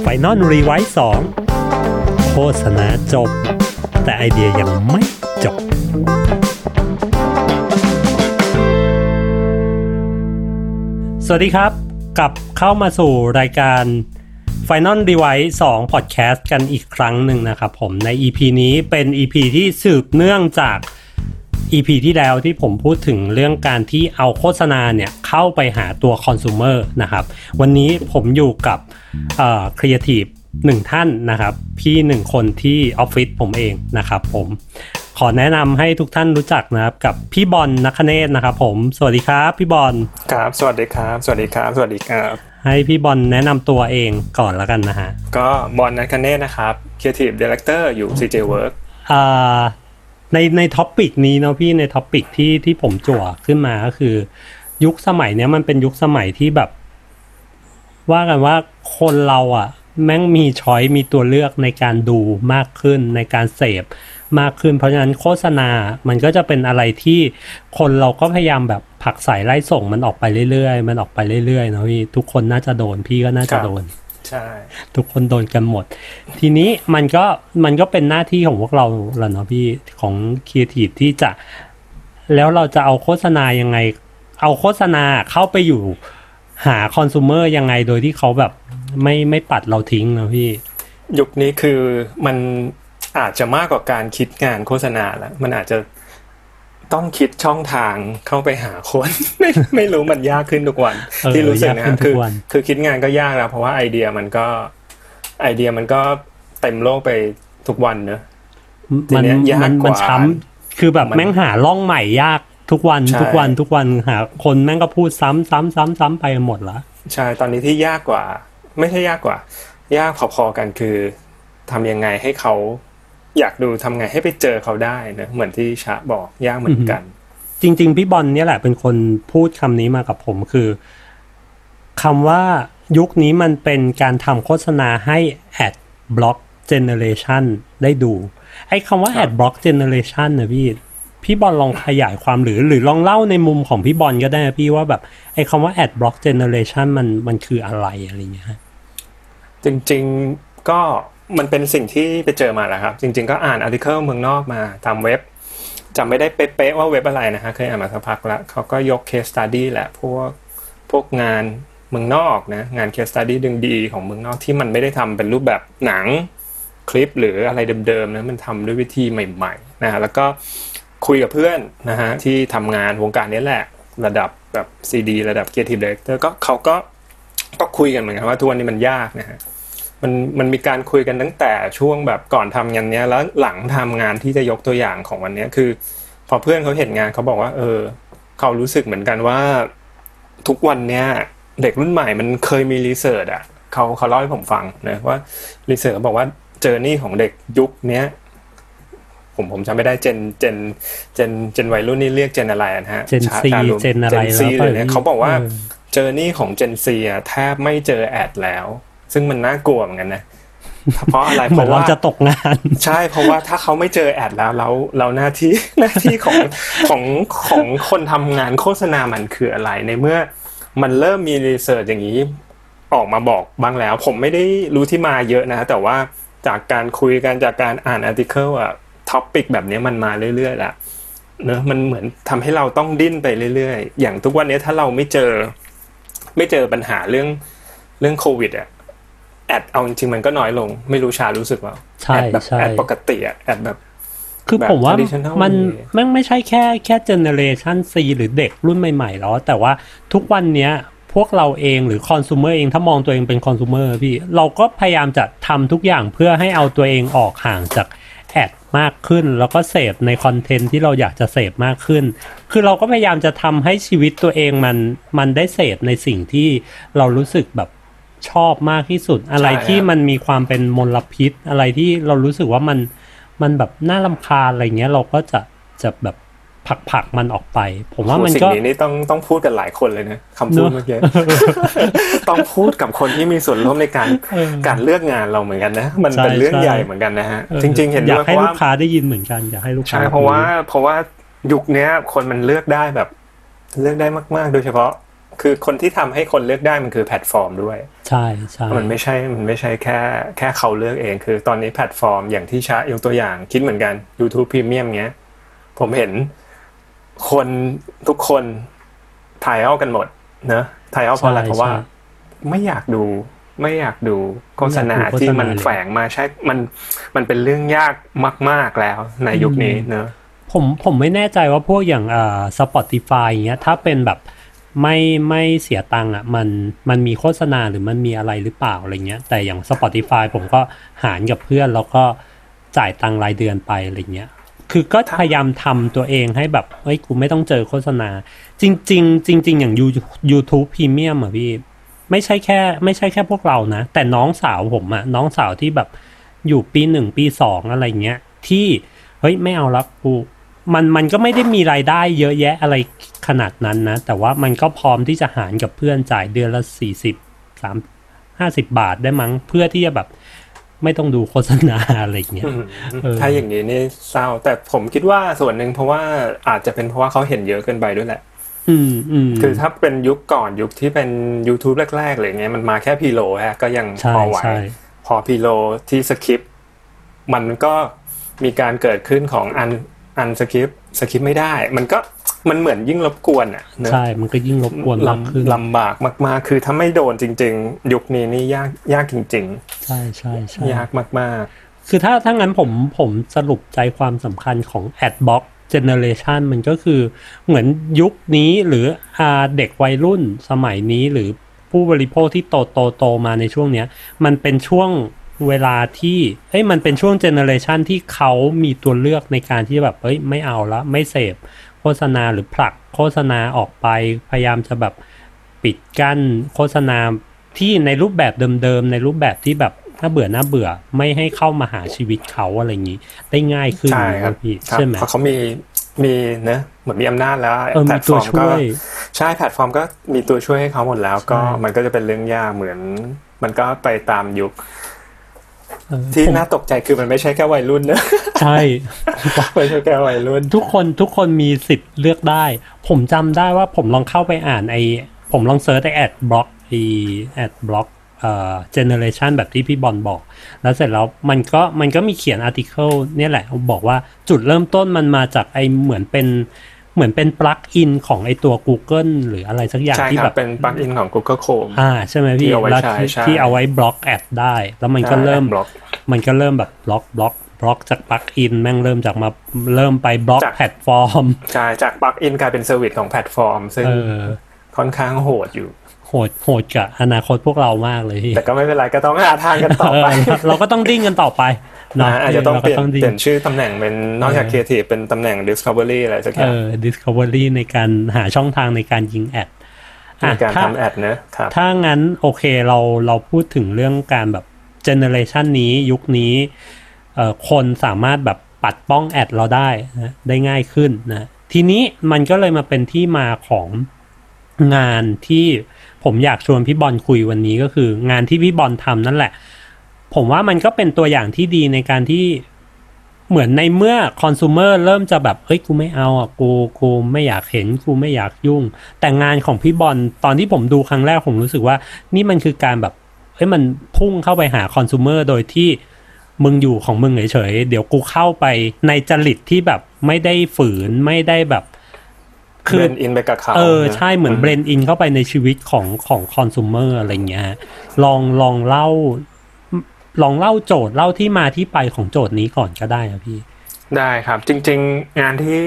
Final Reviseสองโฆษณาจบ แต่ไอเดียยังไม่จบสวัสดีครับ กลับเข้ามาสู่รายการ Final Revise 2 Podcast กันอีกครั้งหนึ่งนะครับผมใน EP นี้เป็น EP ที่สืบเนื่องจาก EP ที่แล้วที่ผมพูดถึงเรื่องการที่เอาโฆษณาเนี่ยเข้าไปหาตัวคอน sumer นะครับ วันนี้ผมอยู่กับครีเอทีฟหนึ่งท่านนะครับ พี่หนึ่งคนที่ออฟฟิศผมเองนะครับผมขอแนะนำให้ทุกท่านรู้จักนะครับ กับพี่บอลนักเนตนะครับ ผมสวัสดีครับพี่บอลครับ สวัสดีครับ สวัสดีครับ สวัสดีครับ ให้พี่บอลแนะนำตัวเองก่อนแล้วกันนะฮะก็บอลนักเนตนะครับ Creative Director อยู่ CJ Work อ่า ในในท็อปิกนี้เนาะพี่ใน topic ที่ที่ผมจั่วขึ้นมาก็คือ ยุคสมัยเนี้ยมันเป็นยุคสมัยที่แบบ ว่ากันว่าคนเราอะ่ะ แม่งมี choice มีตัวเลือกในการดูมากขึ้นในการเสพมากขึ้น เพราะฉะนั้นโฆษณา มันก็จะเป็นอะไรที่คนเราก็พยายามแบบผลักไสไล่ส่งมันออกไปเรื่อยๆ มันออกไปเรื่อยๆเนาะพี่ทุกคนน่าจะโดนพี่ก็น่าจะโดน ใช่ทุกคนโดนกันหมด ทีนี้มันก็มันก็เป็นหน้าที่ของพวกเราแหละเนาะพี่ของครีเอทีฟที่จะ แล้วเราจะเอาโฆษณายังไง เอาโฆษณาเข้าไปอยู่หาคอน sumer ยังไงโดยที่เขาแบบไม่ไม่ปัดเราทิ้งนะพี่ ยุคนี้คือมันอาจจะมากกว่าการคิดงานโฆษณาแล้วมันอาจจะ ต้องคิดช่องทางเข้าไปหาคนไม่ไม่รู้มันยากขึ้นทุกวันเออที่รู้สึกนะยากขึ้นทุคือกวันคือคิดงานก็ยากแล้วเพราะว่าไอเดียมันก็ ไอเดียมันก็เต็มโลกไปทุกวันเนอะมันทีเนี้ยยากมันกว่ามันช้ำคือแบบมันแม่งหาล่องใหม่ยากทุกวันใช่ทุกวันทุกวันหาคนแม่งก็พูดซ้ำซ้ำซ้ำซ้ำไปหมดละใช่ตอนนี้ที่ยากกว่า ไม่ใช่ยากกว่า ยากพอๆกันคือทำยังไงให้เขา อยากดูทำไงให้ไปเจอเขาได้นะเหมือนที่ชะบอกยากเหมือนกัน จริง ๆ พี่บอลเนี่ยแหละเป็นคนพูดคำนี้มากับผมคือคำว่ายุคนี้มันเป็นการทำโฆษณาให้ ad block generation ได้ดู ไอ้คำว่าครับ ad block generation นะพี่พี่บอลลองขยายความหรือหรือลองเล่าในมุมของพี่บอลก็ได้นะพี่ว่าแบบไอ้คำว่า ad block generation มันมันคืออะไรอะไรอย่างเงี้ยฮะจริง ๆก็ มันเป็นสิ่งที่ไปเจอมาแหละครับ จริง ๆ ก็อ่านอาร์ติเคิลเมืองนอกมาตามเว็บจำไม่ได้เป๊ะๆว่าเว็บอะไรนะฮะเคยอ่านมาสักพักแล้วเขาก็ยก case study แหละพวกพวกงานเมืองนอกนะงาน case study ดีๆของเมืองนอกที่มันไม่ได้ทำเป็นรูปแบบหนังคลิปหรืออะไรเดิมๆนะมันทำด้วยวิธีใหม่ๆนะฮะแล้วก็คุยกับเพื่อนนะฮะที่ทำงานวงการนี้แหละระดับแบบซีดีระดับ Creative Director ก็เขาก็ก็คุยกันเหมือนกันว่าทุกวันนี้มันยากนะฮะ มันมันมีการคุยกันตั้งแต่ช่วงแบบก่อนทำงานเนี้ยแล้วหลังทำงานที่จะยกตัวอย่างของวันเนี้ยคือ พอเพื่อนเขาเห็นงานเขาบอกว่า เออ เขารู้สึกเหมือนกันว่า ทุกวันเนี้ยเด็กรุ่นใหม่มันเคยมีรีเสิร์ชอะเขาเขาเล่าให้ผมฟังนะว่ารีเสิร์ชบอกว่าเจอร์นี่ของเด็กยุคเนี้ยผมผมจำไม่ได้เจนเจนเจนเจนวัยรุ่นนี่เรียกเจนอะไรนะฮะ Gen ชา Z ชาลุม Gen อะไร Gen Z แล้วเลยเนี่ยเขาบอกว่าเออjourney ของ Gen Z อะแทบไม่เจอ ad แล้ว ซึ่งมันน่ากลัวเหมือนกันนะเพราะอะไร เพราะเหมือนเราว่าจะตกงาน ใช่เพราะว่าถ้าเขาไม่เจอ ad แล้วแล้วเราหน้าที่หน้าที่ของของของคนทำงานโฆษณามันคืออะไรในเมื่อ มันเริ่มมี research อย่างนี้ออกมาบอกบ้างแล้ว ผมไม่ได้รู้ที่มาเยอะนะ แต่ว่าจากการคุยกันจากการอ่าน article อะ topic แบบนี้มันมาเรื่อยๆแล้วเนอะมันเหมือนทำให้เราต้องดิ้นไปเรื่อยๆ อย่างทุกวันนี้ถ้าเราไม่เจอ ไม่เจอปัญหาเรื่องเรื่องโควิดอะ ad เอาจริงๆมันก็น้อยลง ไม่รู้ชารู้สึกว่าใช่ ad แบบใช่ ad ปกติอะ ad แบบ คือแบบผมว่า traditional มัน way มันไม่ใช่แค่แค่ Generation Z หรือเด็กรุ่นใหม่ๆแล้วแต่ว่าทุกวันเนี้ยพวกเราเองหรือคอน sumer เองถ้ามองตัวเองเป็นคอน sumer พี่ เราก็พยายามจะทำทุกอย่างเพื่อให้เอาตัวเองออกห่างจากแอดมากขึ้น แล้วก็เสพในคอนเทนต์ที่เราอยากจะเสพมากขึ้น คือเราก็พยายามจะทำให้ชีวิตตัวเองมันมันได้เสพในสิ่งที่เรารู้สึกแบบ ชอบมากที่สุด อะไรใช่ครับที่มันมีความเป็นมลพิษ อะไรที่เรารู้สึกว่ามันมันแบบน่าลำคาญอะไรเงี้ยเราก็จะจะแบบผลักผลักมันออกไป ผมว่ามันสิ่ก็งนี้นี่ต้องต้องพูดกันหลายคนเลยนะคำพูดเนอะเมื่อกี้ต้องพูดกับคนที่มีส่วนร่วมในการเออการเลือกงานเราเหมือนกันนะ มันใช่เป็นเรื่องใช่ใหญ่เหมือนกันนะฮะออจริง ๆ เห็นอยาด้กวยเพให้ราะลูว่ากค้าได้ยินเหมือนกันอยากให้ลูกค้าใช่เพราะว่าเพราะว่ายุคเนี้ยคนมันเลือกได้แบบเลือกได้มาก ๆ โดยเฉพาะ คือคนที่ทำให้คนเลือกได้มันคือแพลตฟอร์มด้วย ใช่ใช่มันไม่ใช่มันไม่ใช่แค่แค่เขาเลือกเองคือตอนนี้แพลตฟอร์มอย่างที่ชายกตัวอย่างคิดเหมือนกัน YouTube Premium เงี้ย ผมเห็นคนทุกคนจ่ายเอากันหมดเนอะจ่ายเอาเพราะอะไรใช่เพราะว่าใช่ไม่อยากดูไม่อยากดูโฆษณาไม่อยากดูโฆษณาที่มันเลยแฝงมาใช่มันมันเป็นเรื่องยากมาก ๆแล้วในยุคนี้เนอะผมผมไม่แน่ใจว่าพวกอย่างอ่า Spotify อย่างเงี้ย ถ้าเป็นแบบ ไม่ไม่เสียตังค์อะมันมันมีโฆษณาหรือมันมีอะไรหรือเปล่าอะไรเงี้ย แต่อย่าง Spotify ผมก็หารกับเพื่อนแล้วก็จ่ายตังค์รายเดือนไปอะไรเงี้ยคือก็พยายามทำตัวเองให้แบบเฮ้ยกูไม่ต้องเจอโฆษณา จริงๆจริงๆอย่าง You- YouTube Premium อะพี่ไม่ใช่แค่ ไม่ใช่แค่พวกเรานะ แต่น้องสาวผมอะน้องสาวที่แบบอยู่ปีหนึ่งปีสองอะไรเงี้ย ที่เฮ้ยไม่เอาละกู มันมันก็ไม่ได้มีรายได้เยอะแยะอะไรขนาดนั้นนะ แต่ว่ามันก็พร้อมที่จะหารกับเพื่อนจ่ายเดือนละสี่สิบสามห้าสิบบาทได้มั้ง เพื่อที่จะแบบ ไม่ต้องดูโฆษณาอะไรเงี้ยอืมเออถ้าอย่างนี้นี่เศร้า แต่ผมคิดว่าส่วนหนึ่งเพราะว่าอาจจะเป็นเพราะว่าเขาเห็นเยอะเกินไปด้วยแหละอืมอืมคือถ้าเป็นยุคก่อนยุคที่เป็น YouTube แรกๆอะไรเงี้ยมันมาแค่พีโลฮะก็ยังใช่พอไหวใช่พอพีโลที่สคริปต์มันก็มีการเกิดขึ้นของอัน อันสคริปต์สคริปต์ไม่ได้ มันก็มันเหมือนยิ่งรบกวนอะเนอะใช่ มันก็ยิ่งรบกวนมากขึ้นลำลำบากมากๆ คือถ้าไม่โดนจริง ๆ ยุคนี้นี่ยากยากจริงใช่ใช่ใช่ๆยากมากคือถ้าถ้างั้นผมผมสรุปใจความสำคัญของ Adblock Generation มันก็คือเหมือนยุคนี้หรืออาเด็กวัยรุ่นสมัยนี้หรือผู้บริโภคที่โตโตโตมาในช่วงเนี้ย มันเป็นช่วง เวลาที่เอ้ยมันเป็นช่วงเจเนอเรชันที่เขามีตัวเลือกในการที่แบบเอ้ยไม่เอาละไม่เสพโฆษณาหรือผลักโฆษณาออกไป พยายามจะแบบปิดกั้นโฆษณาที่ในรูปแบบเดิมๆ ในรูปแบบที่แบบน่าเบื่อน่าเบื่อไม่ให้เข้ามาหาชีวิตเขาอะไรอย่างนี้ ได้ง่ายขึ้ๆนใช่ครับพี่ครับใช่ไหมเพราะเขามีมีเนะเหมือนมีอำนาจแล้วเออแพลมีตฟตัอวร์มช่ก็วยใช่แพลตฟอร์มก็มีตัวช่วยให้เขาหมดแล้ว ก็ใช่มันก็จะเป็นเรื่องยากเหมือน มันก็ไปตามยุคเออ ที่ผมน่าตกใจคือมันไม่ใช่แค่วัยรุ่นนะใช่ไม่ใช่แค่วัยรุ่น ทุกคนทุกคนมีสิทธิ์เลือกได้ ผมจำได้ว่าผมลองเข้าไปอ่านไอผมลองเซิร์ชไอแอดบล็อกไอแอดบล็อกเอ่อเจเนอเรชันแบบที่พี่บอลบอก แล้วเสร็จแล้วมันก็มันก็มีเขียน article เนี่ยแหละบอกว่าจุดเริ่มต้นมันมาจากไอเหมือนเป็น เหมือนเป็น plug-in ของไอตัว Google หรืออะไรสักอย่างใช่ครับที่แบบเป็น plug-inของ Google Chrome อ่าใช่ไหมพี่ที่เอาไว้แล้วใช้ที่ใช่ที่เอาไว้ block adได้ แล้วมันก็ใช่เริ่มบล็อกมันก็เริ่มแบบ block block block จาก plug-in แม่งเริ่มจากมาเริ่มไปบล็อกจากแพลตฟอร์มใช่จาก plug-in กลายเป็น service ของแพลตฟอร์ม ซึ่งเออค่อนข้างโหดอยู่โหดโหดกับอนาคตพวกเรามากเลยพี่แต่ก็ไม่เป็นไรก็ต้องหาทางกันต่อไปเออเราก็ต้องดิ้นกันต่อไปเนาะนะ อาจจะต้องราเปก็ลี่ยนดิ้เปลี่ยนชื่อตำแหน่งเป็นนอกจาก Creative เป็นตำแหน่ง Discovery อะไรสักอเอย่างอ discovery ในการหาช่องทางในการยิง adในอะการถ้าทำ ad นะครับถ้างั้นโอเคเราเราพูดถึงเรื่องการแบบ generation นี้ยุคนี้เอ่อคนสามารถแบบปัดป้อง ad เราได้นะได้ง่ายขึ้นนะทีนี้มันก็เลยมาเป็นที่มาของงานที่ผมอยากชวนพี่บอลคุยวันนี้ก็คืองานที่พี่บอลทำนั่นแหละ ผมว่ามันก็เป็นตัวอย่างที่ดีในการที่เหมือนในเมื่อคอน sumer เริ่มจะแบบเฮ้ยกูไม่เอาอะกูกูไม่อยากเห็นกูไม่อยากยุ่ง แต่งานของพี่บอลตอนที่ผมดูครั้งแรกผมรู้สึกว่า นี่มันคือการแบบเฮ้ยมันพุ่งเข้าไปหาคอน sumer โดยที่มึงอยู่ของมึงเฉยๆเดี๋ยวกูเข้าไปในจริตที่แบบไม่ได้ฝืนไม่ได้แบบคือ blend in ไปกับเขาเออนะใช่เหมือน blend in เข้าไปในชีวิตของของคอน sumer อะไรเงี้ยลองลองเล่า ลองเล่าโจทย์เล่าที่มาที่ไปของโจทย์นี้ก่อนก็ได้ครับพี่ ได้ครับจริง ๆ งานที่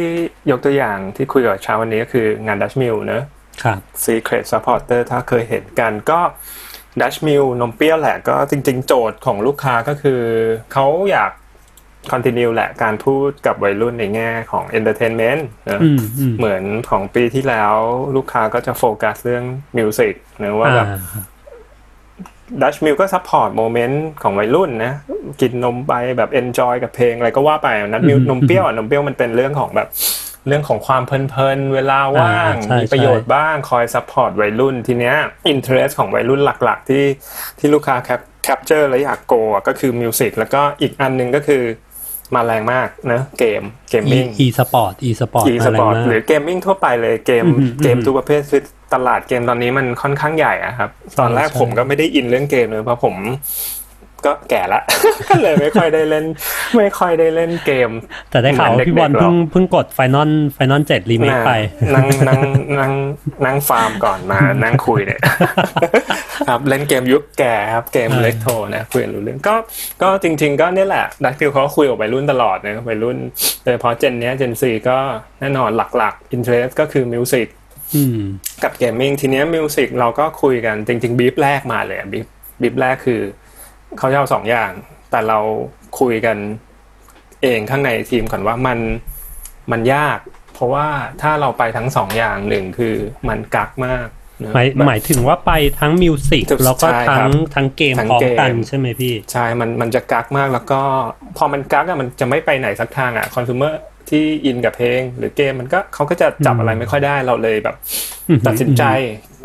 ยกตัวอย่างที่คุยกับเช้าวันนี้ก็คืองาน Dutch Mill เนอะครับ Secret Supporter ถ้าเคยเห็นกันก็Dutch Mill นมเปรี้ยวแหละก็จริง ๆ โจทย์ของลูกค้าก็คือเขาอยาก continue แหละการพูดกับวัยรุ่นในแง่ของ entertainment นะอืมอืมเหมือนของปีที่แล้วลูกค้าก็จะโฟกัสเรื่อง music นะว่าแบบอ่า Dutch Mill ก็ support moment ของวัยรุ่นนะ กินนมไปแบบ enjoy กับเพลงอะไรก็ว่าไป Dutch Mill อืมนมเปรี้ยวอะนมเปรี้ยวมันเป็นเรื่องของแบบเรื่องของความเพลินๆ เวลาว่างอ่าใช่มีประโยชน์บ้างคอย support วัยรุ่นทีเนี้ยinterest ของวัยรุ่นหลักๆ ที่ที่ลูกค้าแคป capture และอยาก go อะก็คือ music แล้วก็อีกอันหนึ่งก็คือ มาแรงมากนะเกมเกม e มิ่ง e-sport e-sport e-sport อีสปอร์ตะไมากหรือ gaming ทั่วไปเลยเกมอืมอืมเกมทุกประเภทคือตลาดเกมตอนนี้มันค่อนข้างใหญ่อะครับ ตอนแรกใช่ผมก็ไม่ได้อินเรื่องเกมเลยเพราะผม ก็แก่ละ ก็เลยไม่ค่อยได้เล่น ไม่ค่อยได้เล่นเกม แต่ได้ข่าวว่าพี่บอลเหมือนเด็กๆเพิ่งเพิ่งกด Final Final เจ็ดรีเมคไป นั่งนั่งนั่งนั่งฟาร์มก่อนมา นั่งคุยเนี่ย ครับเล่นเกมยุคแก่ครับเกมอ่าเล็กโทนะคุยกันรู้เรื่องก็ก็จริง ๆ ก็เนี่ยแหละ Dutch Mill เขาก็คุยกับวัยรุ่นตลอดนะวัยรุ่นโดยเฉพาะ gen เนี้ย Gen Z ก็แน่นอนหลักๆ interest ก็คือ music อืมกับ gaming ทีเนี้ย music เราก็คุยกันจริงๆบีฟแรกมาเลยบีฟบีฟแรกคือ เขาจะเอาสองอย่าง แต่เราคุยกันเองข้างในทีมก่อนว่ามันมันยาก เพราะว่าถ้าเราไปทั้งสองอย่างหนึ่งคือมันกักมากเนอะหมายแบบหมายถึงว่าไปทั้งมิวสิกใช่แล้วก็ครัทั้บงทั้งเกมทั้งพร้อมกันเกมใช่ไหมพี่ ใช่ มันมันจะกักมากแล้วก็พอมันกักอะมันจะไม่ไปไหนสักทางอะคอน sumer ที่อินกับเพลง หรือเกมมันก็เขาก็จะจับอะไรไม่ค่อยได้เราเลยแบบอืมตัดสินใจ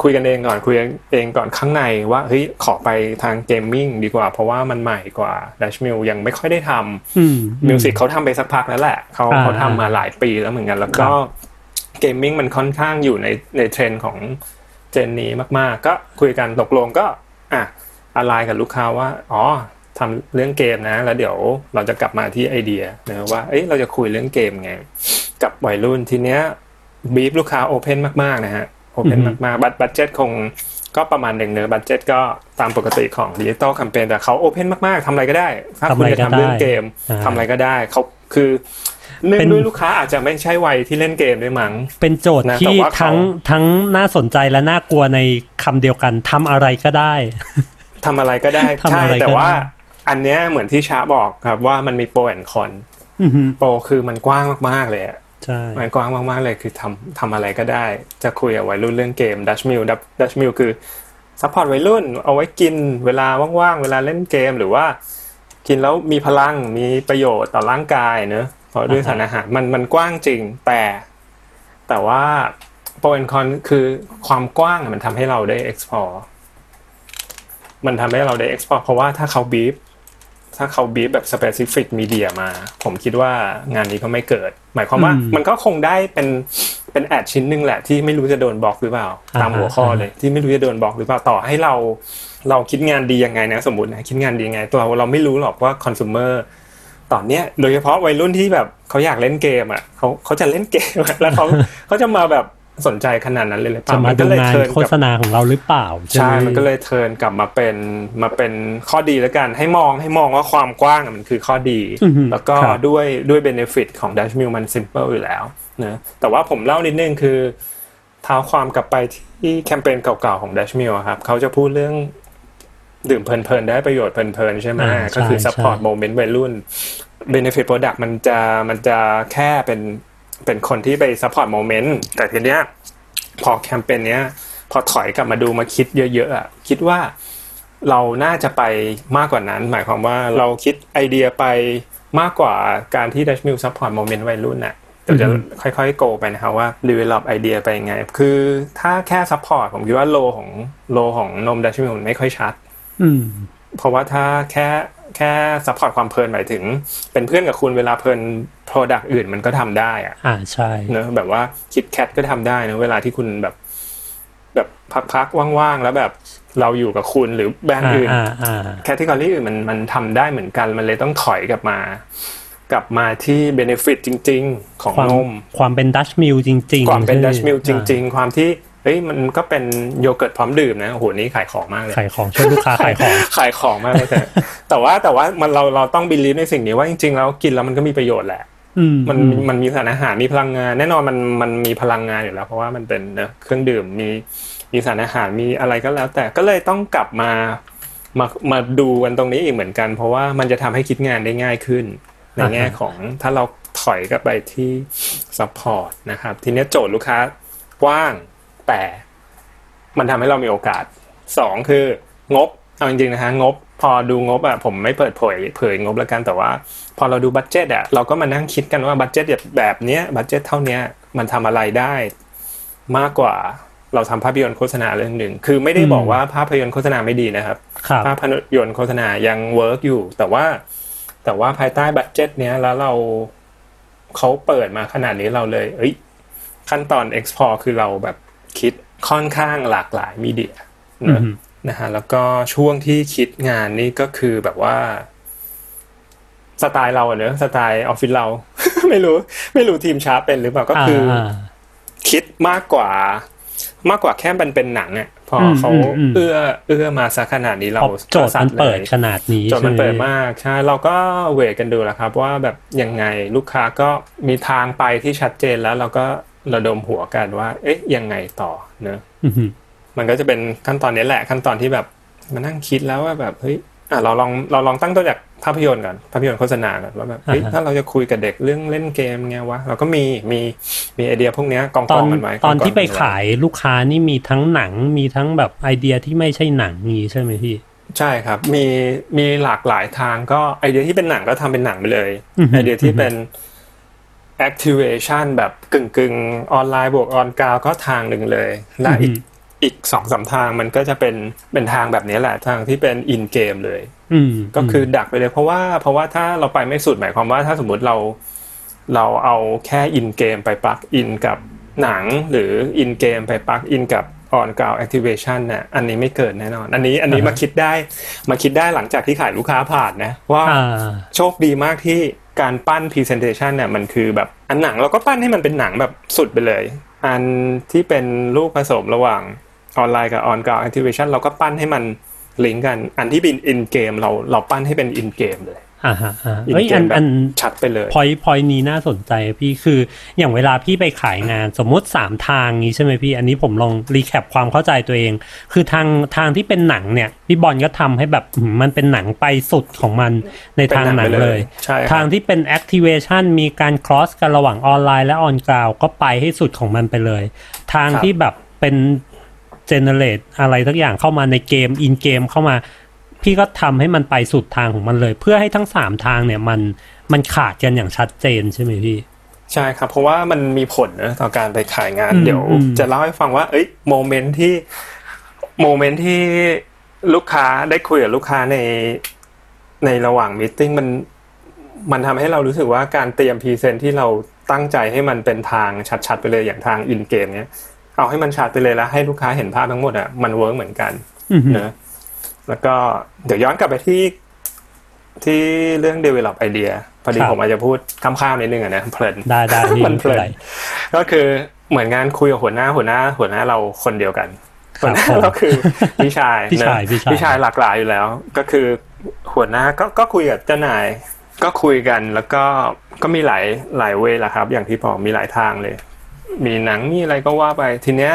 คุยกันเองก่อนคุยกันเองก่อนข้างในว่าเฮ้ยขอไปทาง gaming ดีกว่า เพราะว่ามันใหม่กว่า Dutch Mill ยังไม่ค่อยได้ทำอืม musicิกเขาทำไปสักพักแล้วแหละเขาอ่าเขาทำมาหลายปีแล้วเหมือนกันแล้วก็ gaming มันค่อนข้างอยู่ในในเทรนด์ของ gen นี้มาก ๆ ก็คุยกันตกลงก็อะอะไรกับลูกค้าว่า อ๋อ ทำเรื่องเกมนะ แล้วเดี๋ยวเราจะกลับมาที่ไอเดียนะว่าเอ้ยเราจะคุยเรื่องเกมไง กับวัยรุ่นทีเนี้ย brief ลูกค้า open มากๆนะฮะopen มากๆ but budget คงก็ประมาณหนึ่งเนอะ budget ก็ตามปกติของ digital campaign แต่เขา open มากๆทำอะไรก็ได้ ถ้าคุณจะทำอะไรก็ได้ทำเรื่องเกมอ่าทำอะไรก็ได้เขาคือเนื่อเป็งนด้วยลูกค้าอาจจะไม่ใช่วัยที่เล่นเกมด้วยมั้ง เป็นโจทย์นะแต่ที่ว่าเขาทั้งทั้งน่าสนใจและน่ากลัวในคำเดียวกันทำอะไรก็ได้ทำอะไรก็ได้ทำใช่อะไรก็แต่ว่าได้ อันเนี้ยเหมือนที่ช้าบอกครับว่ามันมี pro and con อือหือ pro คือมันกว้างมากๆเลยอะใช่มันกว้างมากๆเลยคือทำทำอะไรก็ได้ จะคุยกับวัยรุ่นเรื่องเกม Dutch Mill Dutch Mill คือ support วัยรุ่น เอาไว้กินเวลาว่างๆ เวลาเล่นเกมหรือว่า กินแล้วมีพลังมีประโยชน์ต่อร่างกายเนอะเพราะด้วยสารอาหารมันมันกว้างจริงแต่ แต่ว่า pro and con คือความกว้างมันทำให้เราได้ explore มันทำให้เราได้ explore เพราะว่าถ้าเขาบีฟ ถ้าเขาบีบแบบ specific media มา ผมคิดว่างานนี้ก็ไม่เกิด หมายความว่าอืมมันก็คงได้เป็นเป็นแอดชิ้นหนึ่งแหละที่ไม่รู้จะโดนบล็อกหรือเปล่าอ่าตามหัวข้ออ่าเลย ที่ไม่รู้จะโดนบล็อกหรือเปล่าต่อให้เรา เราคิดงานดียังไงนะสมมตินะคิดงานดียังไงตัวเราเราไม่รู้หรอกว่าคอน sumer ตอนเนี้ยโดยเฉพาะวัยรุ่นที่แบบเขาอยากเล่นเกมอะเขาเขาจะเล่นเกมอะแล้วเขาเขาจะมาแบบ สนใจขนาดนั้นเลยหรือเปจะล่ามามันดูก็เลยงานเทิร์นโฆกับษณาของเราหรือเปล่าใช่ไหมันก็เลยเทิร์นกลับมาเป็นมาเป็นข้อดีแล้วกัน ให้มองให้มองว่าความกว้างอะมันคือข้อดีอือหือแล้วก็ครับด้วยด้วยเบเนฟิตของ Dash Mill มัน simple อยู่แล้วนะแต่ว่าผมเล่านิดนึงคือเท้าความกลับไปที่แคมเปญเก่าๆของ Dash Mill อะครับเขาจะพูดเรื่องดื่มเพลินๆ ได้ประโยชน์เพลินๆ ใช่ไหมอ่าก็คือใช่ support ใช่ moment วัยรุ่น benefit product มันจะมันจะแค่เป็น เป็นคนที่ไป support moment แต่ทีเนี้ยพอแคมเปญเนี้ย พอถอยกลับมาดูมาคิดเยอะๆอะคิดว่าเราน่าจะไปมากกว่านั้น หมายความว่าเราคิดไอเดียไปมากกว่าการที่ Dutch Mill support moment วัยรุ่นน่ะเดี๋ยวจะค่อยๆ go ไปนะครับว่า develop ไอเดียไปยังไง คือถ้าแค่ support ผมคิดว่าโลของโลของนม Dash Mill มันไม่ค่อยชัดอืมเพราะว่าถ้าแค่ แค่ support ความเพลินหมายถึง เป็นเพื่อนกับคุณเวลาเพลิน Product อื่นมันก็ทำได้อะอ่าใช่เนอะแบบว่า KitKat ก็ทำได้นะเวลาที่คุณแบบ แบบพักๆว่างๆแล้วแบบเราอยู่กับคุณหรือแบรนด์อ่าอื่นอ่าอ่า category อื่นมันมันทำได้เหมือนกัน มันเลยต้องถอยกลับมา กลับมาที่ benefit จริง ๆ ของความนมความเป็น Dutch Mill จริงๆ ความเป็นใช่ Dutch Mill จริง ๆ ความที่ เฮ้ยมันก็เป็นโยเกิร์ตพร้อมดื่มนะโอ้โหนี่ขายของมากเลยขายของช่วยลูกค้าขายของขายของมากเลยแต่แต่ว่าแต่ว่ามันเราเราต้อง believe ในสิ่งนี้ว่าจริงๆแล้วกินแล้วมันก็มีประโยชน์แหละอืมมันอืมมันมีสารอาหารมีพลังงาน แน่นอนมันมันมีพลังงานอยู่แล้ว เพราะว่ามันเป็นเนอะเครื่องดื่มมีมีสารอาหารมีอะไรก็แล้ว แต่ก็เลยต้องกลับมามามาดูกันตรงนี้อีกเหมือนกัน เพราะว่ามันจะทำให้คิดงานได้ง่ายขึ้น ในแง่ของถ้าเราถอยกลับไปที่ support นะครับ ทีเนี้ยโจทย์ลูกค้ากว้าง แต่มันทำให้เรามีโอกาสสองคืองบเอาจริงๆนะฮะงบ พอดูงบอะผมไม่เปิดเผยเผยงบแล้วกันแต่ว่า พอเราดู budget อะเราก็มานั่งคิดกันว่า budget แบบเนี้ย budget เท่าเนี้ยมันทำอะไรได้ มากกว่าเราทำภาพยนตร์โฆษณาเรื่องหนึ่งคือไม่ได้บอกว่าภาพยนตร์โฆษณาไม่ดีนะครับครับภาพยนตร์โฆษณายัง work อยู่ แต่ว่า แต่ว่าภายใต้ budget เนี้ยแล้วเราเขาเปิดมาขนาดนี้เราเลย เอ้ยขั้นตอน explore คือเราแบบ คิดค่อนข้างหลากหลาย media อืนะมนะฮะแล้วก็ช่วงที่คิดงานนี่ก็คือแบบว่าสไตล์เราอะเนอะสไตล์ออฟฟิศเรา ไม่รู้ ไม่รู้ทีมชาร์ปเป็นหรือเปล่าก็คืออาคิดมากกว่ามากกว่าแค่มันเป็นหนังอะพออมเขาอืมอืมเอื้อเอื้อมาสักขนาดนี้เราพอโจทย์มันเปิดขนาดนี้โจทย์มันเปิดใช่ไหมากใช่เราก็ weight กันดูแหละครับ ว่าแบบยังไงลูกค้าก็มีทางไปที่ชัดเจนแล้วเราก็ ระดมหัวกันว่า เอ๊ะยังไงต่อเนอะอือหือมันก็จะเป็นขั้นตอนนี้แหละ ขั้นตอนที่แบบมานั่งคิดแล้วว่าแบบเฮ้ยอะเราลองเราลองตั้งต้นจากภาพยนตร์ก่อนภาพยนตร์โฆษณาก่อนว่าแบบเฮ้ยถ้าเราจะคุยกับเด็กเรื่องเล่นเกมไงวะเราก็มีมีมีไอเดียพวกเนี้ยกองกตออนงกันไว้ตอนที่ไปกงๆกันว้ขายลูกค้านี่มีทั้งหนังมีทั้งแบบไอเดียที่ไม่ใช่หนังนี้ใช่ไหมพี่ใช่ครับ มีมีหลากหลายทางก็ไอเดียที่เป็นหนังก็ทำเป็นหนังไปเลยอือฮึไอเดียที่เป็น activation แบบกึ่งกึ่งออนไลน์บวก on-ground ก็ทางหนึ่งเลย และอีกอีกสองสามทางมันก็จะเป็นเป็นทางแบบนี้แหละทางที่เป็น in-game เลยอืมก็คือดักไปเลยเพราะว่าเพราะว่าถ้าเราไปไม่สุดหมายความว่าถ้าสมมุติเราเราเอาแค่ in-game ไป plug-in กับหนังหรือ in-game ไป plug-in กับon-ground activation น่ะอันนี้ไม่เกิดแน่นอน อันนี้อันนี้มาคิดได้มาคิดได้หลังจากที่ขายลูกค้าผ่านนะ ว่าอ่าโชคดีมากที่ การปั้น Presentation เนี่ยมันคือแบบอันหนังเราก็ปั้นให้มันเป็นหนังแบบสุดไปเลย อันที่เป็นลูกผสมระหว่างออนไลน์กับ on-ground activation เราก็ปั้นให้มันลิงก์กัน อันที่เป็น in-game เราเราปั้นให้เป็น in-game เลย อ่าฮะอ่าอินเอ้ยเกอัมนแบอับนชัดไปเลยพอยพอยนี้น่าสนใจพี่คืออย่างเวลาพี่ไปขายงานสมมุติสามทางนี้ใช่ไหมพี่ อันนี้ผมลอง recap ความเข้าใจตัวเอง คือทางทางที่เป็นหนังเนี่ยพี่บอลก็ทำให้แบบอืมมันเป็นหนังไปสุดของมันในทางหนังเป็นหนังไปเลเลยยใช่ครับทางที่เป็น activation มีการ cross กันระหว่างออนไลน์และ on-ground ก็ไปให้สุดของมันไปเลย ทางที่แบบเป็น generate อะไรสักอย่างเข้ามาในเกม in เกมเข้ามา พี่ก็ทำให้มันไปสุดทางของมันเลย เพื่อให้ทั้งสามทางเนี่ยมันมันขาดกันอย่างชัดเจนใช่ไหมพี่ใช่ครับ เพราะว่ามันมีผลนะต่อการไปขายงานอืมเดี๋ยวอืมจะเล่าให้ฟังว่า เอ้ย moment ที่ moment ที่ลูกค้าได้คุยกับลูกค้าในในระหว่าง meeting มันมันทำให้เรารู้สึกว่าการเตรียม present ที่เราตั้งใจให้มันเป็นทางชัดๆไปเลยอย่างทาง in-game เนี้ยเอาให้มันชัดไปเลยแล้วให้ลูกค้าเห็นภาพทั้งหมดอะมัน work เหมือนกันอือหือเนอะ แล้วก็เดี๋ยวย้อนกลับไปที่ที่เรื่อง develop idea พอดีครับผมอาจจะพูดข้ามๆนิดนึงอะนะเพลินได้ได้พี่มันเพลินไไรก็คือเหมือนงานคุยกับหัวหน้าหัวหน้า หัวหน้าเราคนเดียวกันครับหัวหน้าผมเราคือพี่ชายพี่ชายเนอะพี่ชายพี่ชายหลากหลายอยู่แล้ว ก็คือหัวหน้าก็ก็คุยกับเจ้านายก็คุยกันแล้วก็ก็มีหลายหลายเวย์ละครับ อย่างที่บอกมีหลายทางเลย มีหนังมีอะไรก็ว่าไปทีเนี้ย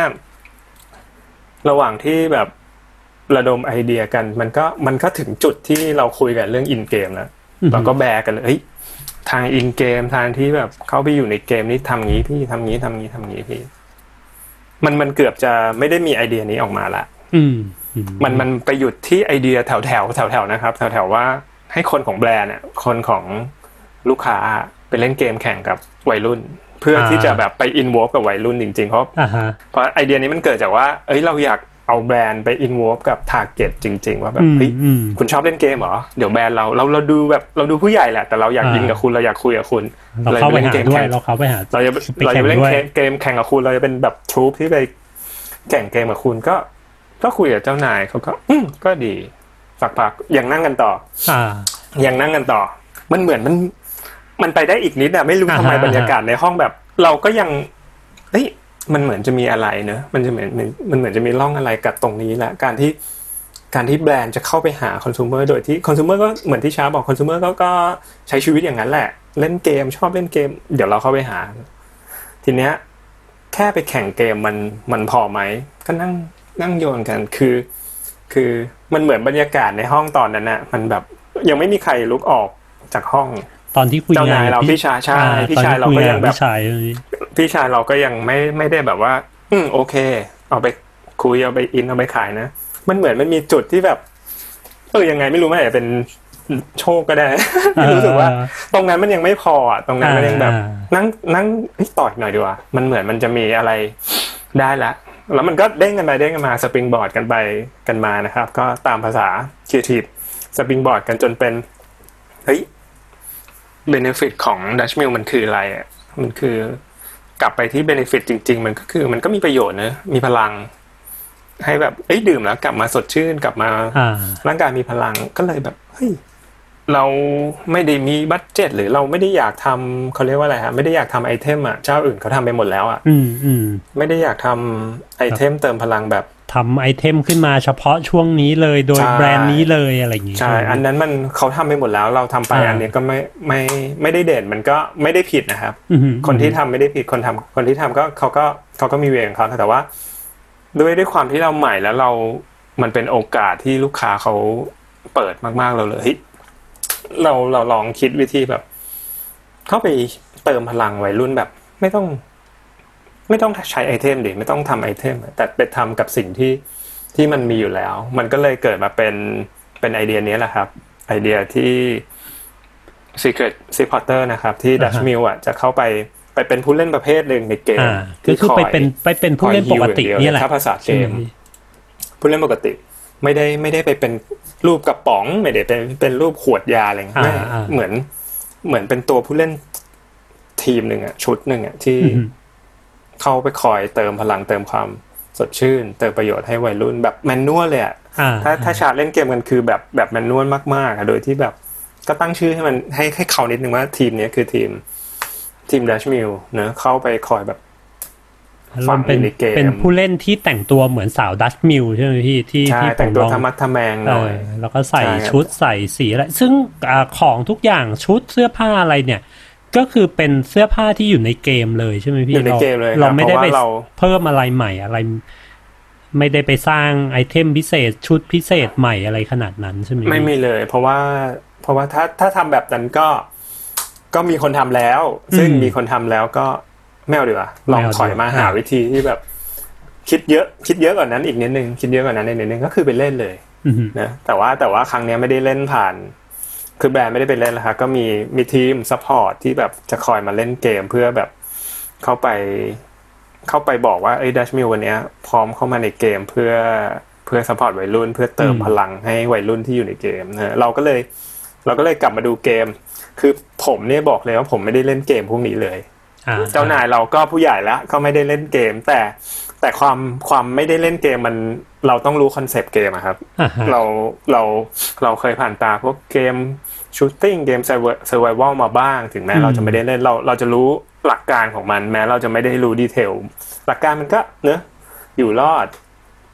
ระหว่างที่แบบ ระดมไอเดียกัน มันก็มันก็ถึงจุดที่เราคุยกันเรื่องอินเกมแล้วอือหือเราก็แบกกันเลยเฮ้ยทางอินเกมทางที่แบบเขาไปอยู่ในเกมนี้ทำงี้พี่ทำงี้ทำงี้ทำงี้พี่ มันมันเกือบจะไม่ได้มีไอเดียนี้ออกมาละอืมอืมมันมันไปหยุดที่ไอเดียแถวแถวแถวแถวๆนะครับ แถวแถวๆว่าให้คนของแบรนด์เนี่ยคนของลูกค้าไปเล่นเกมแข่งกับวัยรุ่น เพื่อที่จะแบบไปอินวอกับวัยรุ่นจริงๆเพราะอ่าฮะเพราะไอเดียนี้มันเกิดจากว่า เอ้ยเราอยาก เอาแบรนด์ไปอินวอกับ target จริง ๆ ว่าแบบอืมเฮ้ยอืมคุณชอบเล่นเกมเหรอเดี๋ยวแบรนด์เราเราเราดูแบบเราดูผู้ใหญ่แหละแต่เราอยากอ่ายิยิงกับคุณเราอยากคุยกับคุณเราเข้าไปล่นหาเกมด้วยแข่งเราเข้าไปหาเราจะไปเราแข่จะงไปเล่นด้วยเกมเกมแข่งกับคุณเราจะเป็นแบบ troop ที่ไปแข่งเกมกับคุณก็ก็คุยกับเจ้านายเขาก็อืมก็ดีสักพักยังนั่งกันต่อ อ่ายังนั่งกันต่อ มันเหมือนมัน มันไปได้อีกนิดอะไม่รู้อ่าทำไมฮะบรรยากาศในห้องแบบ เราก็ยังเอ้ย มันเหมือนจะมีอะไรเนอะมันจะเหมือนมันเหมือนจะมีร่องอะไรกับตรงนี้แหละการที่การที่แบรนด์จะเข้าไปหาคอน sumer โดยที่คอน sumer ก็เหมือนที่ช้าบอกคอน sumer ก็ก็ใช้ชีวิตอย่างนั้นแหละ เล่นเกมชอบเล่นเกม เดี๋ยวเราเข้าไปหา ทีเนี้ยแค่ไปแข่งเกมมันมันพอไหมก็นั่งนั่งโยนกันคือ คือมันเหมือนบรรยากาศในห้องตอนนั้นน่ะมันแบบยังไม่มีใครลุกออกจากห้อง ตอนที่คุยานเจ้างายเราพี่ชายใช่อ่พี่ตอนชายที่เราคุก็งยังแบบพี่ชายเรื่องนี้พี่ชายเราก็ยังไม่ไม่ได้แบบว่า อืมโอเค เอาไปคุยเอาไปอินเอาไปขายนะมันเหมือนมันมีจุดที่แบบเออยังไงไม่รู้มันอาจจะเป็นโชคก็ได้รู้สึกว่า ตรงนั้นมันยังไม่พออะตรงนั้นมันยังแบบอ่านั่งนั่งเฮ้ยต่อยหน่อยดีกว่ามันเหมือนมันจะมีอะไรได้ละแล้วมันก็เด้งกันไปเด้งกันมา springboard กันไปกันมานะครับ ก็ตามภาษา creative springboard กันจนเป็นเฮ้ย benefit ของดัชมิลมันคืออะไรอะมันคือกลับไปที่ benefit จริง ๆ มันก็คือ มันก็มีประโยชน์เนอะมีพลัง ให้แบบเอ้ยดื่มแล้ว กลับมาสดชื่นกลับมาอ่าร่างกายมีพลังก็เลยแบบเฮ้ยเราไม่ได้มี budget หรือเราไม่ได้อยากทำเขาเรียกว่าอะไรฮะไม่ได้อยากทำ item อะเจ้าอื่นเขาทำไปหมดแล้วอะอืมอืมไม่ได้อยากทำไอเทมเติมพลังแบบ ทำไอเทมขึ้นมาเฉพาะช่วงนี้เลยโดยใช่แบรนด์นี้เลยอะไรอย่างงี้ใช่ อันนั้นมันเขาทำไปหมดแล้วเราทำไปอ่าอันนี้ก็ไม่ไม่ไม่ได้เด่นมันก็ไม่ได้ผิดนะครับอืมคนที่ทำไม่ได้ผิดคนทำคนที่ทำก็เขาก็เขาก็มีเวรของเขาแต่ว่า ด้วยด้วยความที่เราใหม่แล้วเรา มันเป็นโอกาสที่ลูกค้าเขาเปิดมากๆเราเลยเฮ้ยเราเราลองคิดวิธีแบบ เข้าไปเติมพลังวัยรุ่นแบบ ไม่ต้อง ไม่ต้องใช้ไอเทมดิไม่ต้องทำไอเทมแต่ไปทำกับสิ่งที่ที่มันมีอยู่แล้ว มันก็เลยเกิดมาเป็นเป็นไอเดียนี้แหละครับ ไอเดียที่ Secret Supporter นะครับ ที่ Dutch Mill อะจะเข้าไปไปเป็นผู้เล่นประเภทหนึ่งในเกมอ่าก็คือไปเป็นไปเป็นผู้เล่นปกตินี่แหละถ้าภาษาเกใช่ไหมมผู้เล่นปกติ ไม่ได้ไม่ได้ไปเป็นรูปกระป๋อง ไม่ได้เป็นเป็นรูปขวดยาอะไรเงี้ยอ่าไม่อ่าเหมือนเหมือนเป็นตัวผู้เล่นทีมหนึ่งอะชุดหนึ่งอะที่อืม เข้าไปคอยเติมพลังเติมความสดชื่น เติมประโยชน์ให้วัยรุ่นแบบ manual เลยอะอ่าถ้าถ้าชาติเล่นเกมกันคือแบบแบบ manual มากๆอะโดยที่แบบก็ตั้งชื่อให้มันให้ให้เขานิดนึงว่าทีมเนี้ยคือทีมทีมดัชมิลเนอะเข้าไปคอยแบบมันเป็นในเกมเป็นผู้เล่นที่แต่งตัวเหมือนสาวดัชมิลใช่ไหมพี่ที่ใช่ที่ผแต่งมตัวลองธรรมะทะแมงหเอน่ออยแล้วก็ใส่ใช่ครับชุดใส่สีอะไรซึ่งอ่าของทุกอย่างชุดเสื้อผ้าอะไรเนี่ย ก็คือเป็นเสื้อผ้าที่อยู่ในเกมเลยใช่ไหมพี่อยู่ในเกมเลยเราครับไม่ได้เพไปราะว่าเราเพิ่มอะไรใหม่อะไร ไม่ได้ไปสร้างไอเทมพิเศษชุดพิเศษใหม่อะไรขนาดนั้นใช่ไหมพี่ไม่มีเลย เพราะว่า เพราะว่าถ้าถ้าทำแบบนั้นก็ ก็มีคนทำแล้ว ซึ่งอืมมีคนทำแล้วก็ไม่เอาดีกว่าลองไม่เอาดีกว่าถอยมาหาอ่าวิธีที่แบบ คิดเยอะ คิดเยอะกว่านั้นอีกนิดนึงคิดเยอะกว่านั้นอีกนิดนึงก็คือไปเล่นเลยอืมนะแต่ว่าแต่ว่าครั้งเนี้ยไม่ได้เล่นผ่าน คือแบรนด์ไม่ได้ไปเล่นแล้วครับก็มีมีทีม support ที่แบบจะคอยมาเล่นเกมเพื่อแบบเข้าไปเข้าไปบอกว่าเอ้ยดัชมิลวันเนี้ยพร้อมเข้ามาในเกมเพื่อเพื่อ support วัยรุ่น เพื่อเติมอืมพลังให้วัยรุ่นที่อยู่ในเกมนะเราก็เลย เราก็เลยกลับมาดูเกม คือผมเนี่ยบอกเลยว่าผมไม่ได้เล่นเกมพวกนี้เลยอ่าเจ้านายเราก็ผู้ใหญ่แล้วก็ไม่ได้เล่นเกม แต่ แต่ความความไม่ได้เล่นเกมมันเราต้องรู้คอนเซปต์เกมอะครับอ่าฮะเราเราเราเคยผ่านตาพวกเกม shooting เกม survival มาบ้าง ถึงแม้อืมเราจะไม่ได้เล่นเราเราจะรู้หลักการของมัน แม้เราจะไม่ได้รู้ detail หลักการมันก็เนอะอยู่รอด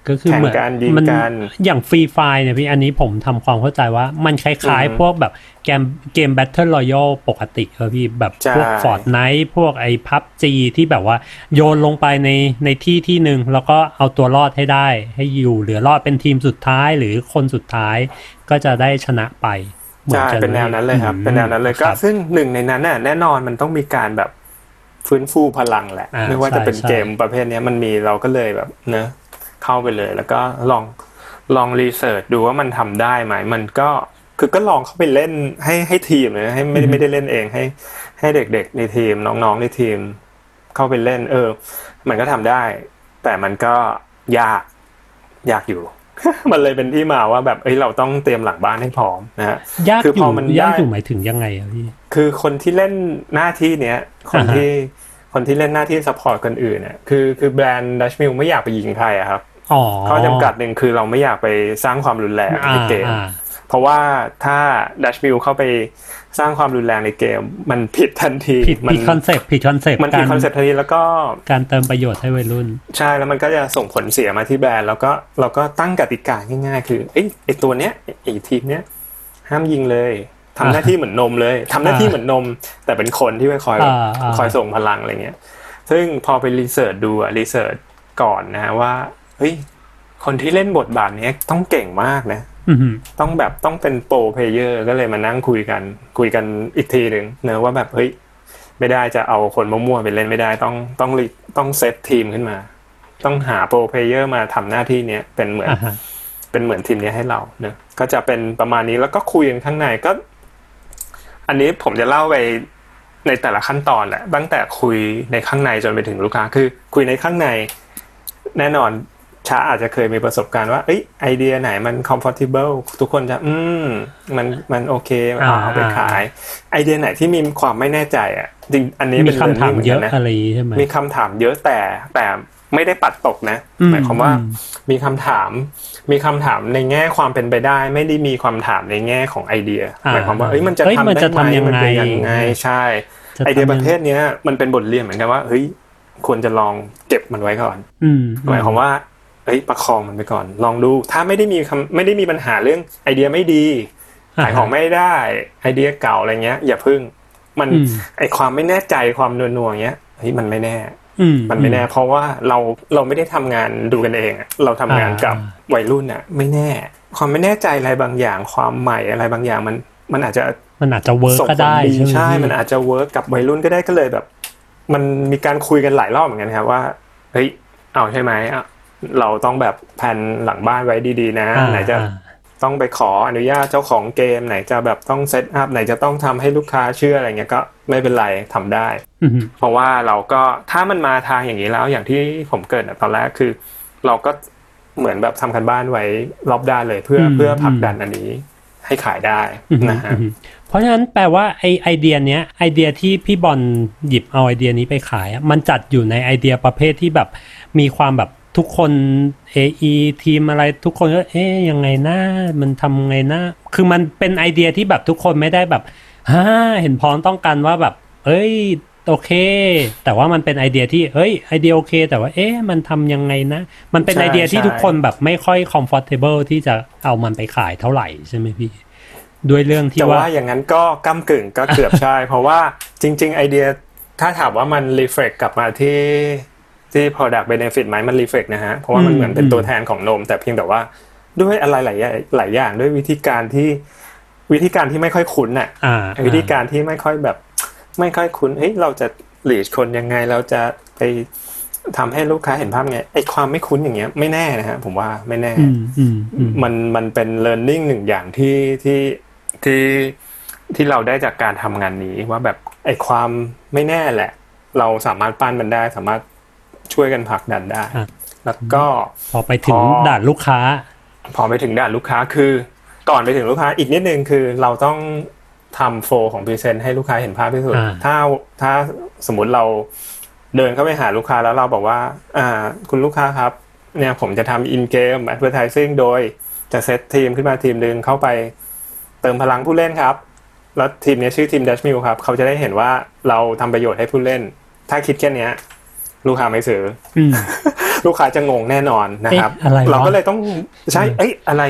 ก็คือเหมือนแข่งกันยิงมักันอย่าง Free Fire เนี่ยพี่อันนี้ผมทำความเข้าใจว่ามันคล้ายอืมๆพวกแบบเกมเกม Battle Royale ปกติครับพี่แบบใช่พวก Fortnite พวกไอ้พับจีที่แบบว่าโยนลงไปในในที่ที่หนึ่งแล้วก็เอาตัวรอดให้ได้ ให้อยู่เหลือรอดเป็นทีมสุดท้ายหรือคนสุดท้ายก็จะได้ชนะไปหมือใช่กัเป็นแนวนั้นเลยครับอืมเป็นแนวนั้นเลยก็ครับซึ่งหนึ่งในนั้นน่ะแน่นอนมันต้องมีการแบบฟื้นฟูพลังแหละอ่าไม่ว่าจะเป็นใช่เกมประเภทเนี้ยมันมีเราก็เลยแบบเนอะ เข้าไปเลย แล้วก็ลองลอง research ดูว่ามันทำได้ไหมมันก็คือก็ลองเข้าไปเล่นให้ให้ทีมเลยให้ไม่ได้ไม่ได้เล่นเองให้ ให้เด็กๆในทีมน้องๆในทีม เข้าไปเล่น เออ มันก็ทำได้ แต่มันก็ยากยากอยู่ มันเลยเป็นที่มาว่าแบบเอ้ยเราต้องเตรียมหลังบ้านให้พร้อมนะฮะยากคืออพอยู่มันยากได้อยู่หมายถึงยังไงอะพี่คือคนที่เล่นหน้าที่เนี้ยคนอ่าฮะที่ คนที่เล่นหน้าที่ support คนอื่นเนี่ยคือคือแบรนด์ดัชมิลไม่อยากไปยิงใครอะครับอ๋อข้อจำกัดหนึ่งคือเราไม่อยากไปสร้างความรุนแรงอ่าในเกมอ่าเพราะว่าถ้าดัชมิลเข้าไปสร้างความรุนแรงในเกม มันผิดทันทีผิดมัผิดคอนเซปต์ผิดคอนเซปต์มันผิดคอนเซ็ปต์ทันทีแล้วก็การเติมประโยชน์ให้วัยรุ่น ใช่แล้วมันก็จะส่งผลเสียมาที่แบรนด์ แล้วก็เราก็ตั้งกติกาง่ายๆ คือเอ้ยไอตัวเนี้ยไอทีมเนี้ยห้ามยิงเลย ทำหน้าที่เหมือนนมเลยทำหน้าที่เหมือนนม แต่เป็นคนที่ไปคอยแบบอ่าอ่าคอยส่งพลังอะไรเงี้ยซึ่งพอไป research ดูอะ research ก่อนนะว่าเฮ้ยคนที่เล่นบทบาทเนี้ยต้องเก่งมากนะอือหือต้องแบบต้องเป็น pro player ก็เลยมานั่งคุยกัน คุยกันอีกทีหนึ่งเนอะว่าแบบเฮ้ยไม่ได้จะเอาคนมั่วๆไปเล่นไม่ได้ต้องต้องรีต้องเซตทีมขึ้นมา ต้องหา pro player มาทำหน้าที่เนี้ยเป็นเหมือนอ่าฮะเป็นเหมือนทีมนี้ให้เราเนอะก็จะเป็นประมาณนี้แล้วก็คุยกันข้างในก็ อันนี้ผมจะเล่าไปในแต่ละขั้นตอนแหละตั้งแต่คุยในข้างในจนไปถึงลูกค้า คือ คุยในข้างใน แน่นอนช้าอาจจะเคยมีประสบการณ์ว่าเอ้ยไอเดียไหนมัน comfortable ทุกคนจะ อืม มันมันโอเคเอาเอาไปขาย ไอเดียไหนที่มีความไม่แน่ใจอะจริงอันนี้มีเป็นคำถาม learning เยอะหมืนกันนะอะไรอย่างงี้ใช่ไหมมีคำถามเยอะแต่แต่ไม่ได้ปัดตกนะอืมหมายความว่าอืมมีคำถาม มีคำถามในแง่ความเป็นไปได้ ไม่ได้มีความถามในแง่ของไอเดียอ่าหมายความว่าเอ้ยมันจะเอ้ยทำมันได้จะไหมทำยังมันไงเป็นยังไงใช่จะไอเดียทำประเภทเนี้ยมันเป็นบทเรียนเหมือนกันว่าเฮ้ยควรจะลองเก็บมันไว้ก่อนอืมหมายความว่าเอ้ยประคองมันไปก่อน ลองดูถ้าไม่ได้มีคำไม่ได้มีปัญหาเรื่องไอเดียไม่ดีขายของไม่ได้ไอเดียเก่าอะไรเงี้ย อย่าพึ่ง มันอืมไอความไม่แน่ใจความนัวๆอย่างเงี้ยเฮ้ยมันไม่แน่อื มมันไม่แน่ เพราะว่าเราเราไม่ได้ทำงานดูกันเองอะเราทำงานกับอ่าวัยรุ่นอะ ไม่แน่ ความไม่แน่ใจอะไรบางอย่างความใหม่อะไรบางอย่างมัน มันอาจจะมันอาจจะ work ส่งก็ผลได้ดีใช่ไหมใช่พี่มันอาจจะ work กับวัยรุ่นก็ได้ก็เลยแบบ มันมีการคุยกันหลายรอบเหมือนกันครับว่าเฮ้ยเอาใช่ไหมอะเราต้องแบบแผนหลังบ้านไว้ดีๆนะอ่าไหนจะอ่า ต้องไปขออนุญาตเจ้าของเกมไหนจะแบบต้อง set up ไหนจะต้องทำให้ลูกค้าเชื่ออะไรเงี้ยก็ไม่เป็นไรทำได้อืมเพราะว่าเราก็ถ้ามันมาทางอย่างนี้แล้วอย่างที่ผมเกริ่นอะตอนแรกคือ เราก็เหมือนแบบทำการบ้านไว้รอบด้านเลยเพื่ออืมเพื่อผลักอืมดันอันนี้ให้ขายได้อืมนะฮะอืมเพราะฉะนั้นแปลว่าไอไอเดียเนี้ยไอเดียที่พี่บอลหยิบเอาไอเดียนี้ไปขายอะมันจัดอยู่ในไอเดียประเภทที่แบบมีความแบบ ทุกคน AE ทีมอะไรทุกคนก็เอ๊ยยังไงนะมันทำไงนะคือมันเป็นไอเดียที่แบบทุกคนไม่ได้แบบฮ่าเห็นพ้องต้องกันว่าแบบ เอ้ยโอเค แต่ว่ามันเป็นไอเดียที่เฮ้ยไอเดียโอเค แต่ว่าเอ๊ะมันทำยังไงนะ มันเป็นใช่ไอเดียที่ใช่ทุกคนแบบไม่ค่อย comfortable ที่จะเอามันไปขายเท่าไหร่ใช่ไหมพี่ด้วยเรื่องที่แต่ว่าว่าอย่างนั้นก็ก้ำกึ่งก็เกือบใช่ เพราะว่าจริง ๆ ไอเดียถ้าถามว่ามัน reflect กลับมาที่ ที่ product benefit ไหมมัน reflect นะฮะ เพราะว่ามันอืมเหมือนเป็นอืมตัวแทนของนม แต่เพียงแต่ว่าด้วยอะไรหลายอย่างหลายอย่างด้วยวิธีการที่วิธีการที่ไม่ค่อยคุ้นอะอ่าวิธีการที่ไม่ค่อยแบบ ไม่ค่อยคุ้นเฮ้ยเราจะหลีดคนยังไงเราจะไปทำให้ลูกค้าเห็นภาพไงไอความไม่คุ้นอย่างเงี้ยไม่แน่นะฮะผมว่าไม่แน่อืมอืมอืมมันมันเป็น learning หนึ่งอย่างที่ที่ที่ที่เราได้จากการทำงานนี้ว่าแบบไอความไม่แน่แหละ เราสามารถปั้นมันได้สามารถ ช่วยกันผลักดันได้อะแล้วก็พอไปถึงพอด่านลูกค้า พอไปถึงด่านลูกค้าคือก่อนไปถึงลูกค้าอีกนิดนึงคือเราต้องทำโฟของพรีเซนต์ให้ลูกค้าเห็นภาพที่สุดอ่าถ้าถ้าสมมุติเราเดินเข้าไปหาลูกค้าแล้วเราบอกว่า อ่า คุณลูกค้าครับ เนี่ยผมจะทำอินเกม advertising โดยจะเซตทีมขึ้นมาทีมหนึ่งเข้าไปเติมพลังผู้เล่นครับ แล้วทีมเนี้ยชื่อทีม Dash Mill ครับ เขาจะได้เห็นว่าเราทำประโยชน์ให้ผู้เล่น ถ้าคิดแค่เนี้ย ลูกค้าไม่ซื้ออืมลูกค้าจะงงแน่นอนนะครับเอ๊ะอะไรวะเราก็เลยต้องใช่เอ้ยอะไร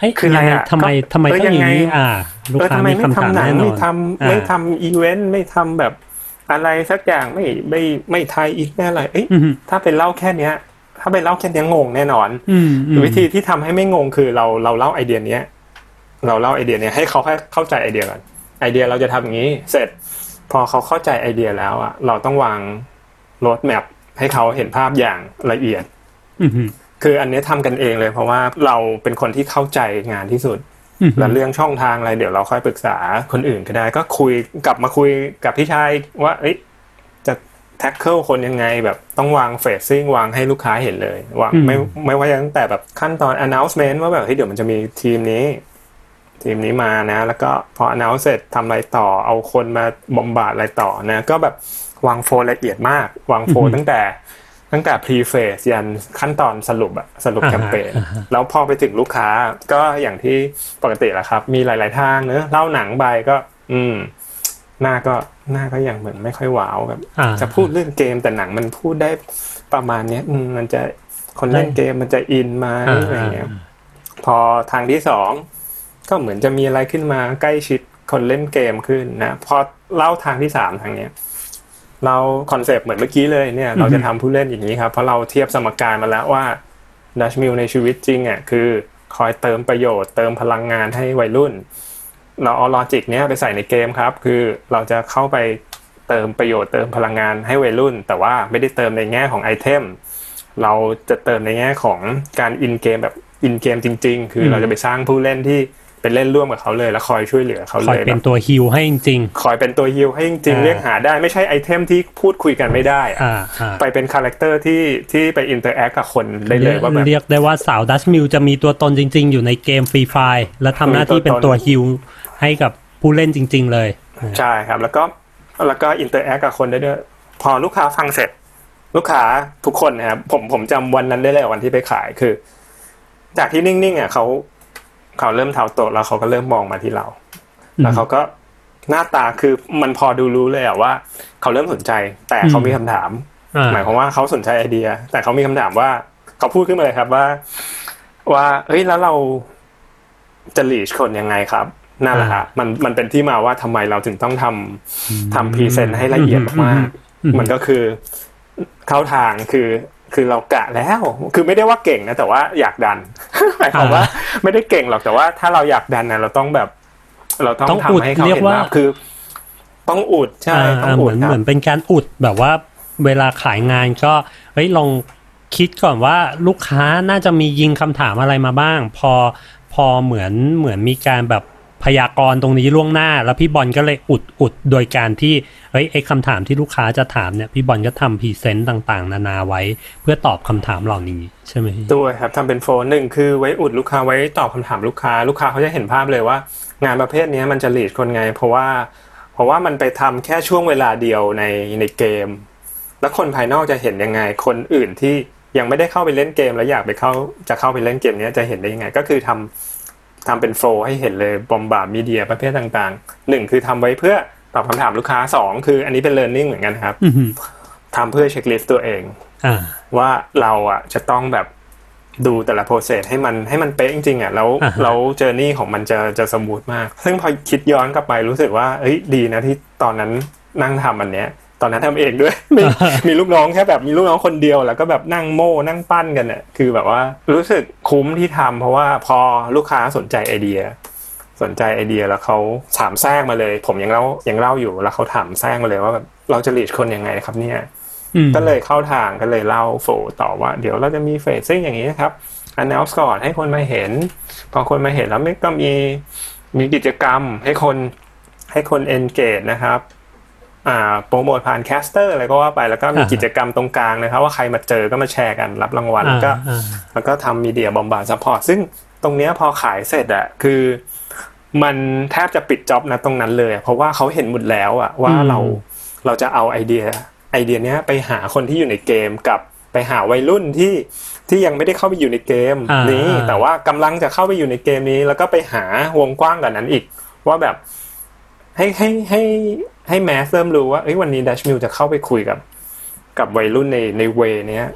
เอ้ยคืออะไรยังไงอะทำไมก็ทำไมเออต้องอย่างยังนี้ไงอ่าลูกเออค้าทำไมมีไม่คำถามทำหนังแน่นอไม่นทำอ่าไม่ทำอีเวนต์ไม่ทำแบบอะไรสักอย่างไม่ไม่ไม่ไทยอีกแน่อะไรเอ้ยอืมถ้าเป็นเล่าแค่เนี้ย ถ้าเป็นเล่าแค่เนี้ยงงแน่นอนอืมอืมวิธีที่ทำให้ไม่งงคือเราเราเล่าไอเดียเนี้ย เราเล่าไอเดียเนี้ยให้เขาแค่เข้าใจไอเดียก่อนไอเดียเราจะทำอย่างนี้ เสร็จ พอเขาเข้าใจไอเดียแล้วอะเราต้องวางรถแมพ ให้เขาเห็นภาพอย่างละเอียดอืมอืมคืออันเนี้ยทำกันเองเลย เพราะว่าเราเป็นคนที่เข้าใจงานที่สุดอืมแล้วเรื่องช่องทางอะไรเดี๋ยวเราค่อยปรึกษาคนอื่นก็ได้ ก็คุยกลับมาคุยกับพี่ชายว่า เอ้ยจะแท็กเกิลคนยังไงแบบต้องวางเฟสซิ่งวางให้ลูกค้าเห็นเลยวางไม่ไม่ว่าจะตั้งแต่แบบขั้นตอน announcement ว่าแบบเฮ้ยเดี๋ยวมันจะมีทีมนี้ ทีมนี้มานะ แล้วก็พอ announce เสร็จทำอะไรต่อเอาคนมาบอมบาดอะไรต่อนะ ก็แบบ วางโฟลละเอียดมาก วางโฟลตั้งแต่ ตั้งแต่ pre phase ยันขั้นตอนสรุปอะสรุปอ่าฮะแคมเปญอ่าฮะแล้วพอไปถึงลูกค้าก็อย่างที่ปกติแหละครับ มีหลาย ๆ ทางเนอะเล่าหนังไปก็ อืมหน้าก็หน้าก็ยังเหมือนไม่ค่อยว้าวแบบอ่าจะพูดเรื่องเกมแต่หนังมันพูดได้ประมาณเนี้ยอืมมันจะคนเล่นเกมมันจะอินไหมอ่าอะไรเงี้ยพอทางที่สองก็เหมือนจะมีอะไรขึ้นมาใกล้ชิดคนเล่นเกมขึ้นนะพอเล่าทางที่สามทางเนี้ย เราคอนเซปต์เหมือนเมื่อกี้เลยเนี่ยเราจะทำผู้เล่นอย่างนี้ครับ เพราะเราเทียบสมการมาแล้วว่าดัชมิลล์ในชีวิตจริงอะคือคอยเติมประโยชน์ เติมพลังงานให้วัยรุ่น เราเอา logic เนี้ยไปใส่ในเกมครับ คือเราจะเข้าไปเติมประโยชน์เติมพลังงานให้วัยรุ่น แต่ว่าไม่ได้เติมในแง่ของ item เราจะเติมในแง่ของการ in เกมแบบ in เกมจริง ๆ คือเราจะไปสร้างผู้เล่นที่ เป็นเล่นร่วมกับเขาเลยแล้วคอยช่วยเหลือเขาเลยคอยเป็นแบบตัว heal ให้จริงคอยเป็นตัว heal ให้จริงอ่าๆเรียกหาได้ไม่ใช่ item ที่พูดคุยกันไม่ได้อะๆอ่าอ่าไปเป็น character ที่ที่ไป interact กับคนได้เลยว่าแบบเรียกได้ว่าสาวดัชมิลล์จะมีตัวตนจริง ๆ อยู่ในเกมฟรีไฟและทำหน้าที่เป็นตัว heal ให้กับผู้เล่นจริง ๆ เลย ใช่ครับ แล้วก็แล้วก็ interact กับคนได้ด้วยพอลูกค้าฟังเสร็จ ลูกค้าทุกคนนะครับผมผมจำวันนั้นได้เลยวันที่ไปขายคือ จากที่นิ่งๆอะเขา เขาเริ่มเท้าโตะแล้วเขาก็เริ่มมองมาที่เรา แล้วเขาก็หน้าตาคือมันพอดูรู้เลยอะว่า เขาเริ่มสนใจ แต่เขามีคำถามอ่าหมายความว่าเขาสนใจไอเดีย แต่เขามีคำถามว่า เขาพูดขึ้นมาเลยครับว่า ว่าเฮ้ยแล้วเราจะลีชคนยังไงครับนั่นแหละฮะมันมันเป็นที่มาว่าทำไมเราถึงต้องทำทำพรีเซนต์ให้ละเอียดมากๆมันก็คือเข้าทางคือ คือเรากะแล้ว คือไม่ได้ว่าเก่งนะแต่ว่าอยากดันหมายความว่าไม่ได้เก่งหรอกแต่ว่าถ้าเราอยากดันนะเราต้องแบบ เราต้องต้องอุดทำให้เขาเรียกเห็นว่าว่าคือ ต้องอุดใช่ต้องอ่าเหอุมืดอนครัเหมืบอนเป็นการอุดแบบว่า เวลาขายงานก็เฮ้ยลองคิดก่อนว่าลูกค้าน่าจะมียิงคำถามอะไรมาบ้าง พอพอเหมือนเหมือนมีการแบบ พยากรณ์ตรงนี้ล่วงหน้า แล้วพี่บอลก็เลยอุดอุดโดยการที่เฮ้ยไอ้คำถามที่ลูกค้าจะถามเนี่ยพี่บอลก็ทำพรีเซนต์ต่างๆ นานาไว้ เพื่อตอบคำถามเหล่านี้ใช่ไหมพี่ด้วยครับทำเป็นโฟนหนึ่งคือไว้อุดลูกค้าไว้ตอบคำถามลูกค้า ลูกค้าเขาจะเห็นภาพเลยว่า งานประเภทนี้มันจะหลีดคนไง เพราะว่า เพราะว่ามันไปทำแค่ช่วงเวลาเดียวในในเกม แล้วคนภายนอกจะเห็นยังไง คนอื่นที่ยังไม่ได้เข้าไปเล่นเกม แล้วอยากไปเข้าจะเข้าไปเล่นเกมนี้จะเห็นได้ยังไง ก็คือทำ ทำเป็น flow ให้เห็นเลย bombard media ประเภทต่างๆหนึ่งคือทำไว้เพื่อตอบคำถามลูกค้าสองคืออันนี้เป็น learning เหมือนกันครับอือหือทำเพื่อ checklist ตัวเองอ่าว่าเราอะจะต้องแบบดูแต่ละ process ให้มันให้มันเป๊ะจริงๆอะแล้วอ่าฮะแล้ว journey ของมันจะจะ smooth มาก ซึ่งพอคิดย้อนกลับไปรู้สึกว่าเอ้ยดีนะที่ตอนนั้นนั่งทำอันเนี้ย ตอนนั้นทำเองด้วยมีมีลูกน้องแค่แบบมีลูกน้องคนเดียว แล้วก็แบบนั่งโม่นั่งปั้นกันเนี่ยคือแบบว่ารู้สึกคุ้มที่ทำเพราะว่าพอลูกค้าสนใจไอเดีย สนใจไอเดียแล้วเขาถามแทรกมาเลย ผมยังเล่ายังเล่าอยู่แล้วเขาถามแทรกมาเลยว่าแบบเราจะหลีดคนยังไงครับเนี่ยอืมก็เลยเข้าทางก็เลยเล่าโฟต่อว่า เดี๋ยวเราจะมีเฟสซิ่งอย่างนี้นะครับ announce ก่อนให้คนมาเห็น พอคนมาเห็นแล้วไม่ก็มีมีกิจกรรมให้คนให้คน engage นะครับอ่า โปรโมทผ่าน caster อะไรก็ว่าไปแล้วก็มีอ่าฮะกิจกรรมตรงกลางนะครับ ว่าใครมาเจอก็มาแชร์กันรับรางวัลแล้วก็อ่าแล้วก็ทำ media bombard support ซึ่งตรงเนี้ยพอขายเสร็จอะคือ มันแทบจะปิด job นะตรงนั้นเลย เพราะว่าเขาเห็นหมดแล้วอะว่าอืมเราเราจะเอาไอเดียไอเดียเนี้ยไปหาคนที่อยู่ในเกมกับไปหาวัยรุ่นที่ที่ยังไม่ได้เข้าไปอยู่ในเกมอ่านี้นี้ แต่ว่ากำลังจะเข้าไปอยู่ในเกมนี้ แล้วก็ไปหาวงกว้างกว่านั้นอีก ว่าแบบ ให้ให้ให้ให้ mass เริ่มรู้ว่าเอ้ยวันนี้ดัชมิลล์จะเข้าไปคุยกับ กับวัยรุ่นในใน way เนี้ย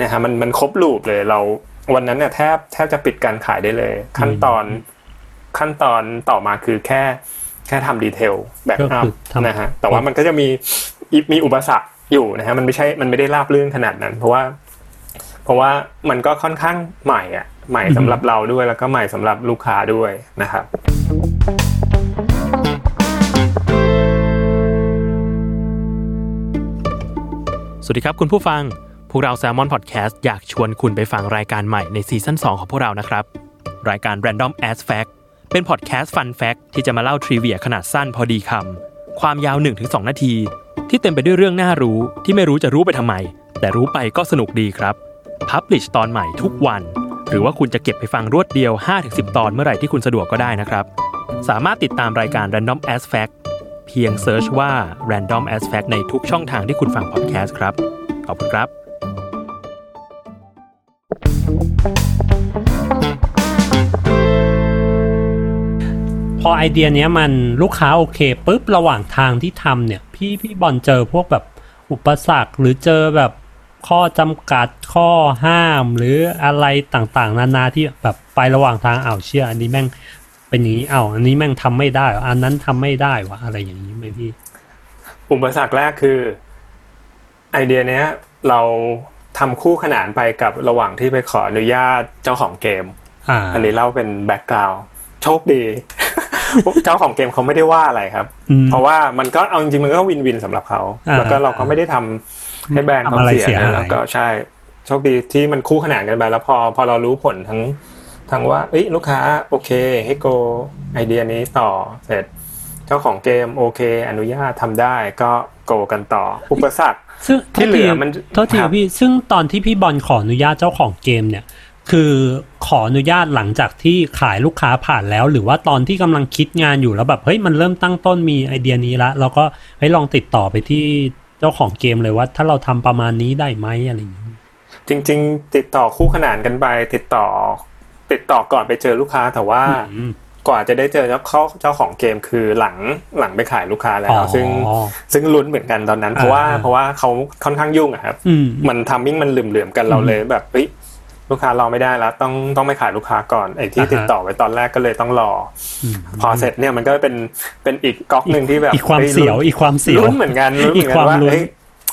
นะฮะมันมันครบ loop เลยเราวันนั้นเนี่ยแทบแทบจะปิดการขายได้เลย ขั้นตอนขั้นตอนต่อมาคือแค่แค่ทำ detail backup คือทำนะฮะแต่ว่ามันก็จะมีอีมีอุปสรรคอยู่นะฮะมันไม่ใช่มันไม่ได้ราบรื่นขนาดนั้น เพราะว่า เพราะว่ามันก็ค่อนข้างใหม่อะ ใหม่สำหรับเราด้วยแล้วก็ใหม่สำหรับลูกค้าด้วยนะครับ สวัสดีครับคุณผู้ฟัง พวกเรา Salmon Podcast อยากชวนคุณไปฟังรายการใหม่ในซีซั่น2 ของพวกเรานะครับ รายการ Random As Fact เป็นพอดแคสต์ Fun Fact ที่จะมาเล่าทริเวียขนาดสั้นพอดีคำความยาว 1-2 นาที ที่เต็มไปด้วยเรื่องน่ารู้ที่ไม่รู้จะรู้ไปทำไม แต่รู้ไปก็สนุกดีครับ publish ตอนใหม่ทุกวัน หรือว่าคุณจะเก็บไปฟังรวดเดียว 5-10 ตอนเมื่อไหร่ที่คุณสะดวกก็ได้นะครับ สามารถติดตามรายการ Random As Fact เพียง search ว่า Random As Fact ในทุกช่องทางที่คุณฟังพอดแคสต์ครับ ขอบคุณครับ พอไอเดียเนี้ยมันลูกค้าโอเคปุ๊บระหว่างทางที่ทำเนี่ย พี่พี่บอลเจอพวกแบบอุปสรรคหรือเจอแบบข้อจำกัดข้อห้ามหรืออะไรต่างๆ นานาที่แบบไประหว่างทางอ่าวเชื่ออันนี้แม่ง เป็นอย่างนี้อ้าวอันนี้แม่งทำไม่ได้วะอันนั้นทำไม่ได้วะอะไรอย่างนี้ไหมพี่ อุปสรรคแรกคือ ไอเดียเนี้ย เราทำคู่ขนานไปกับระหว่างที่ไปขออนุญาตเจ้าของเกมอ่าอันนี้เล่าเป็น background โชคดี เจ้าของเกมเขาไม่ได้ว่าอะไรครับอืมเพราะว่ามันก็เอาจริงๆมันก็ win-win สำหรับเขาอ่าแล้วก็เราก็ไม่ได้ทำให้แบรนด์เขาทำอะไรเสียเสียหายนะแล้วก็ใช่โชคดีที่มันคู่ขนานกันไปแล้วพอพอเรารู้ผลทั้ง ทั้งว่าเอ้ยลูกค้าโอเค ให้ go ไอเดียนี้ต่อเสร็จ เจ้าของเกมโอเค อนุญาตทำได้ก็ go กันต่อ อุปสรรคซึ่งที่เหลือมันโทษทีครับพี่ซึ่งตอนที่พี่บอลขออนุญาตเจ้าของเกมเนี่ย คือขออนุญาตหลังจากที่ขายลูกค้าผ่านแล้ว หรือว่าตอนที่กำลังคิดงานอยู่แล้วแบบเฮ้ยมันเริ่มตั้งต้นมีไอเดียนี้ละแล้วก็ให้ยลองติดต่อไปที่เจ้าของเกมเลยว่า ถ้าเราทำประมาณนี้ได้ไหมอะไรอย่างนี้จริง ๆ ติดต่อคู่ขนานกันไปติดต่อ ติดต่อก่อนไปเจอลูกค้าแต่ว่าอืมกว่าจะได้เจอเจ้าเขาเจ้าของเกมคือหลังหลังไปขายลูกค้าแล้อ๋วอซึ่งซึ่งลุ้นเหมือนกันตอนนั้น เพราะว่าอ่าเพราะว่าเขาค่อนข้างยุ่งอะครับอืมมันทำมิ่งมันเหลื่อมๆกันเราเลยแบบเฮ้ยลูกค้ารอไม่ได้แล้ว ต้องต้องไปขายลูกค้าก่อนไอ้ที่อ่าฮะติดต่อไว้ตอนแรกก็เลยต้องรออมพอเสร็จเนี่ยมันก็เป็นเป็นอีกก๊อกหนึ่งที่แบบอีกความฮ้เสียวลุ้นอีกความเสียวลุ้นเหมือนกันลุ้นเหมือนอีกคกัวามนว่าลุ้นเอ้ย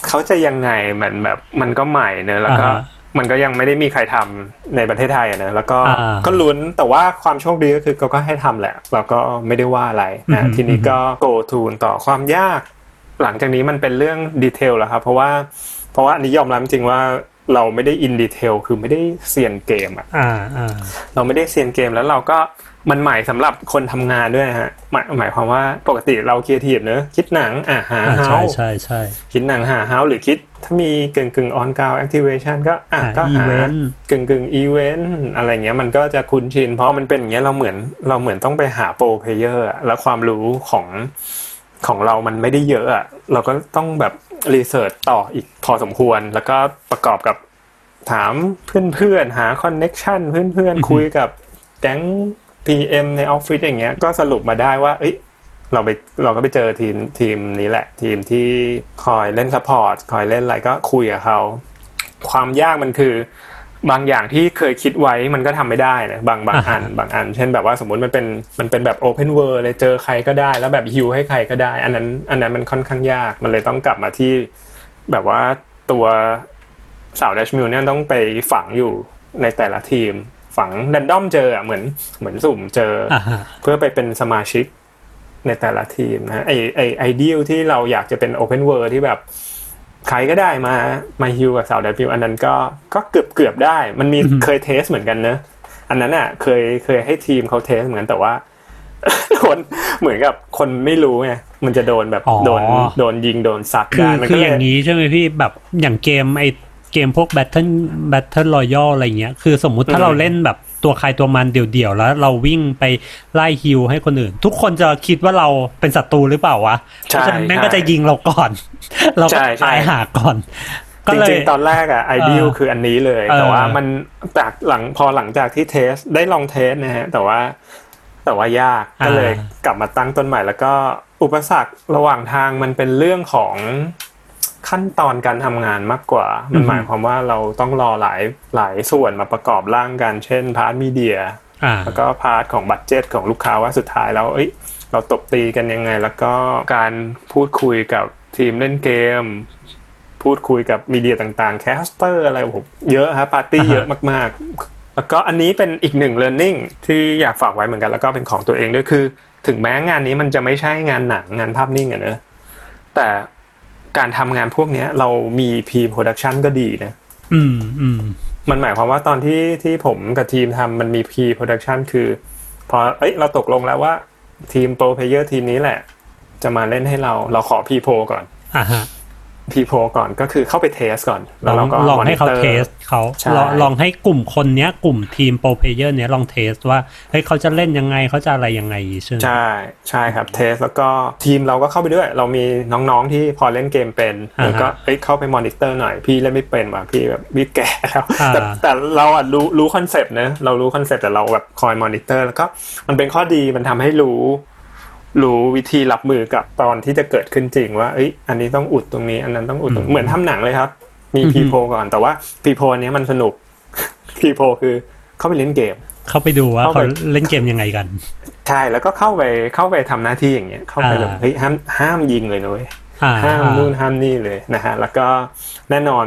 เขาจะยังไงมันแบบมันก็ใหม่เนอะแล้วก็อ่าฮะ มันก็ยังไม่ได้มีใครทำในประเทศไทยอะเนอะแล้วก็อ่าก็ลุ้นแต่ว่าความโชคดีก็คือเขาก็ให้ทำแหละแล้วก็ไม่ได้ว่าอะไรอืนะมทีนี้ก็ go to ต่อความยาก หลังจากนี้มันเป็นเรื่อง detail แล้วครับเพราะว่าเพราะว่าอันนี้ยอมรับจริงว่า เราไม่ได้ in detail คือไม่ได้เซียนเกมอะอ่าอ่าเราไม่ได้เซียนเกมแล้วเราก็มันใหม่สำหรับคนทำงานด้วยนะฮะหมายหมายความว่าปกติเราครีเอทีฟเนอะคิดหนังอะหาอ่าเฮาใช่ใช่ใช่คิดหนังหาเฮาหรือคิดถ้ามีกึ่งกึ่งออนกาวแอคทิเวชันก็อะหาก็หา event กึ่งกึ่งอีเวนต์อะไรเงี้ยมันก็จะคุ้นชิน เพราะมันเป็นอย่างเงี้ยเราเหมือนเราเหมือนต้องไปหา pro player แล้วความรู้ของ ของเรามันไม่ได้เยอะอะเราก็ต้องแบบ research ต่ออีกพอสมควร แล้วก็ประกอบกับถามเพื่อนๆ หา connection เพื่อนๆ คุยกับแก๊ง PM ในออฟฟิศอย่างเงี้ย ก็สรุปมาได้ว่า เอ้ยเราไปเราก็ไปเจอทีมทีมนี้แหละ ทีมที่คอยเล่น support คอยเล่นอะไรก็คุยกับเขา ความยากมันคือ บางอย่างที่เคยคิดไว้มันก็ทำไม่ได้นะบางบางอันบางอัน เช่นแบบว่าสมมติมันเป็นมันเป็นแบบ open world เลยเจอใครก็ได้ แล้วแบบฮิวให้ใครก็ได้ อันนั้น อันนั้นมันค่อนข้างยาก มันเลยต้องกลับมาที่ แบบว่าตัวสาวดัชมิลล์เนี่ยต้องไปฝังอยู่ในแต่ละทีม ฝัง random เจออะเหมือนเหมือนสุ่มเจอออ่าฮะเพื่อไปเป็นสมาชิกในแต่ละทีมนะไอไอไอเดียที่เราอยากจะเป็น open world ที่แบบ ใครก็ได้มามา heal กับสาวดัชมิลล์อันนั้นก็ก็เกือบเกือบได้ มันมีอือฮึเคย test เหมือนกันเนอะอันนั้นอะ เคยเคยให้ทีมเขา test เหมือนกันแต่ว่าโดนเหมือนกับคนไม่รู้ไงมันจะโดนแบบอ๋อโดนโดนยิงโดนซัดคือได้มันคืก็อเลอย่างนี้ใช่ไหมพี่แบบอย่างเกมไอเกมพวก Battle Battle Royale อะไรเงี้ยคือสมมุติถ้าอืมเราเล่นแบบ ตัวใครตัวมันเดี่ยวๆ แล้วเราวิ่งไปไล่ฮิวให้คนอื่น ทุกคนจะคิดว่าเราเป็นศัตรูหรือเปล่าวะเพใช่ราะฉะนั้นแม่งใช่ก็จะยิงเราก่อน เราก็ใช่ใช่ตายหาก่อนก็จเลยริงๆตอนแรกอะไอเดียคืออันนี้เลยเออแต่ว่ามันจากหลังพอหลังจากที่ test ได้ลอง test นะฮะแต่ว่าแต่ว่ายากก็เลยกลับมาตั้งต้นใหม่แล้วก็อุปสรรคระหว่างทางมันเป็นเรื่องของ ขั้นตอนการทำงานมากกว่า มันหมายความว่าเราต้องรอหลายหลายส่วนมาประกอบร่างกัน เช่น part mediaอ่าแล้วก็ part ของ budget ของลูกค้าว่าสุดท้ายแล้วเอ้ยเราตบตีกันยังไง แล้วก็การพูดคุยกับทีมเล่นเกม พูดคุยกับ media ต่างๆ caster อะไรผมเยอะฮะปาร์ตี้อ่าฮะเยอะมากๆ แล้วก็อันนี้เป็นอีกหนึ่ง learning ที่อยากฝากไว้เหมือนกัน แล้วก็เป็นของตัวเองด้วยคือ ถึงแม้งานนี้มันจะไม่ใช่งานหนังงานภาพนิ่งอะเนอะแต่ การทำงานพวกเนี้ยเรามี pre-production ก็ดีนะ อืมอืมมันหมายความว่าตอนที่ที่ผมกับทีมทำมันมี pre production คือพอเอ้ยเราตกลงแล้วว่าทีม pro player ทีมนี้แหละ จะมาเล่นให้เราเราขอ pre pro ก่อนอ่าฮะ พีโพก่อนก็คือเข้าไป test ก่อนลแล้วอเรางก็ลองให้เขา monitor เทสเขาใช่ลองลองให้กลุ่มคนเนี้ยกลุ่มทีม pro player เนี้ยลอง test ว่าเฮ้ยเขาจะเล่นยังไงเขาจะอะไรยังไงใช่ไหมใช่ใช่ครับ test แล้วก็ทีมเราก็เข้าไปด้วย เรามีน้องๆที่พอเล่นเกมเป็นอ่าฮะแล้วก็เอ้ยเข้าไปมอนิเตอร์หน่อยพี่เล่นไม่เป็นว่ะพี่แบบพี่แก่แล้วอ่าแต่แต่เราอะรู้รู้ concept นะเรารู้ concept แต่เราแบบคอยมอนิเตอร์แล้วก็มันเป็นข้อดีมันทำให้รู้ รู้วิธีรับมือกับตอนที่จะเกิดขึ้นจริงว่าเอ้ยอันนี้ต้องอุดตรงนี้ อันนั้นต้องอุดตรงเหมือนทำหนังเลยครับ มีพีโพก่อน แต่ว่าพีโพเนี้ยมันสนุกพีโพคือเข้าไปเล่นเกม เข้าไปดูว่าเข้าไปเขาเล่นเกมยังไงกัน ใช่แล้วก็เข้าไปเข้าไปทำหน้าที่อย่างเงี้ย เข้าไปแบบอ่าเฮ้ยห้ามห้ามยิงเลยนะเว้ยอ่าห้ามนู่นห้ามนี่เลยนะฮะแล้วก็แน่นอน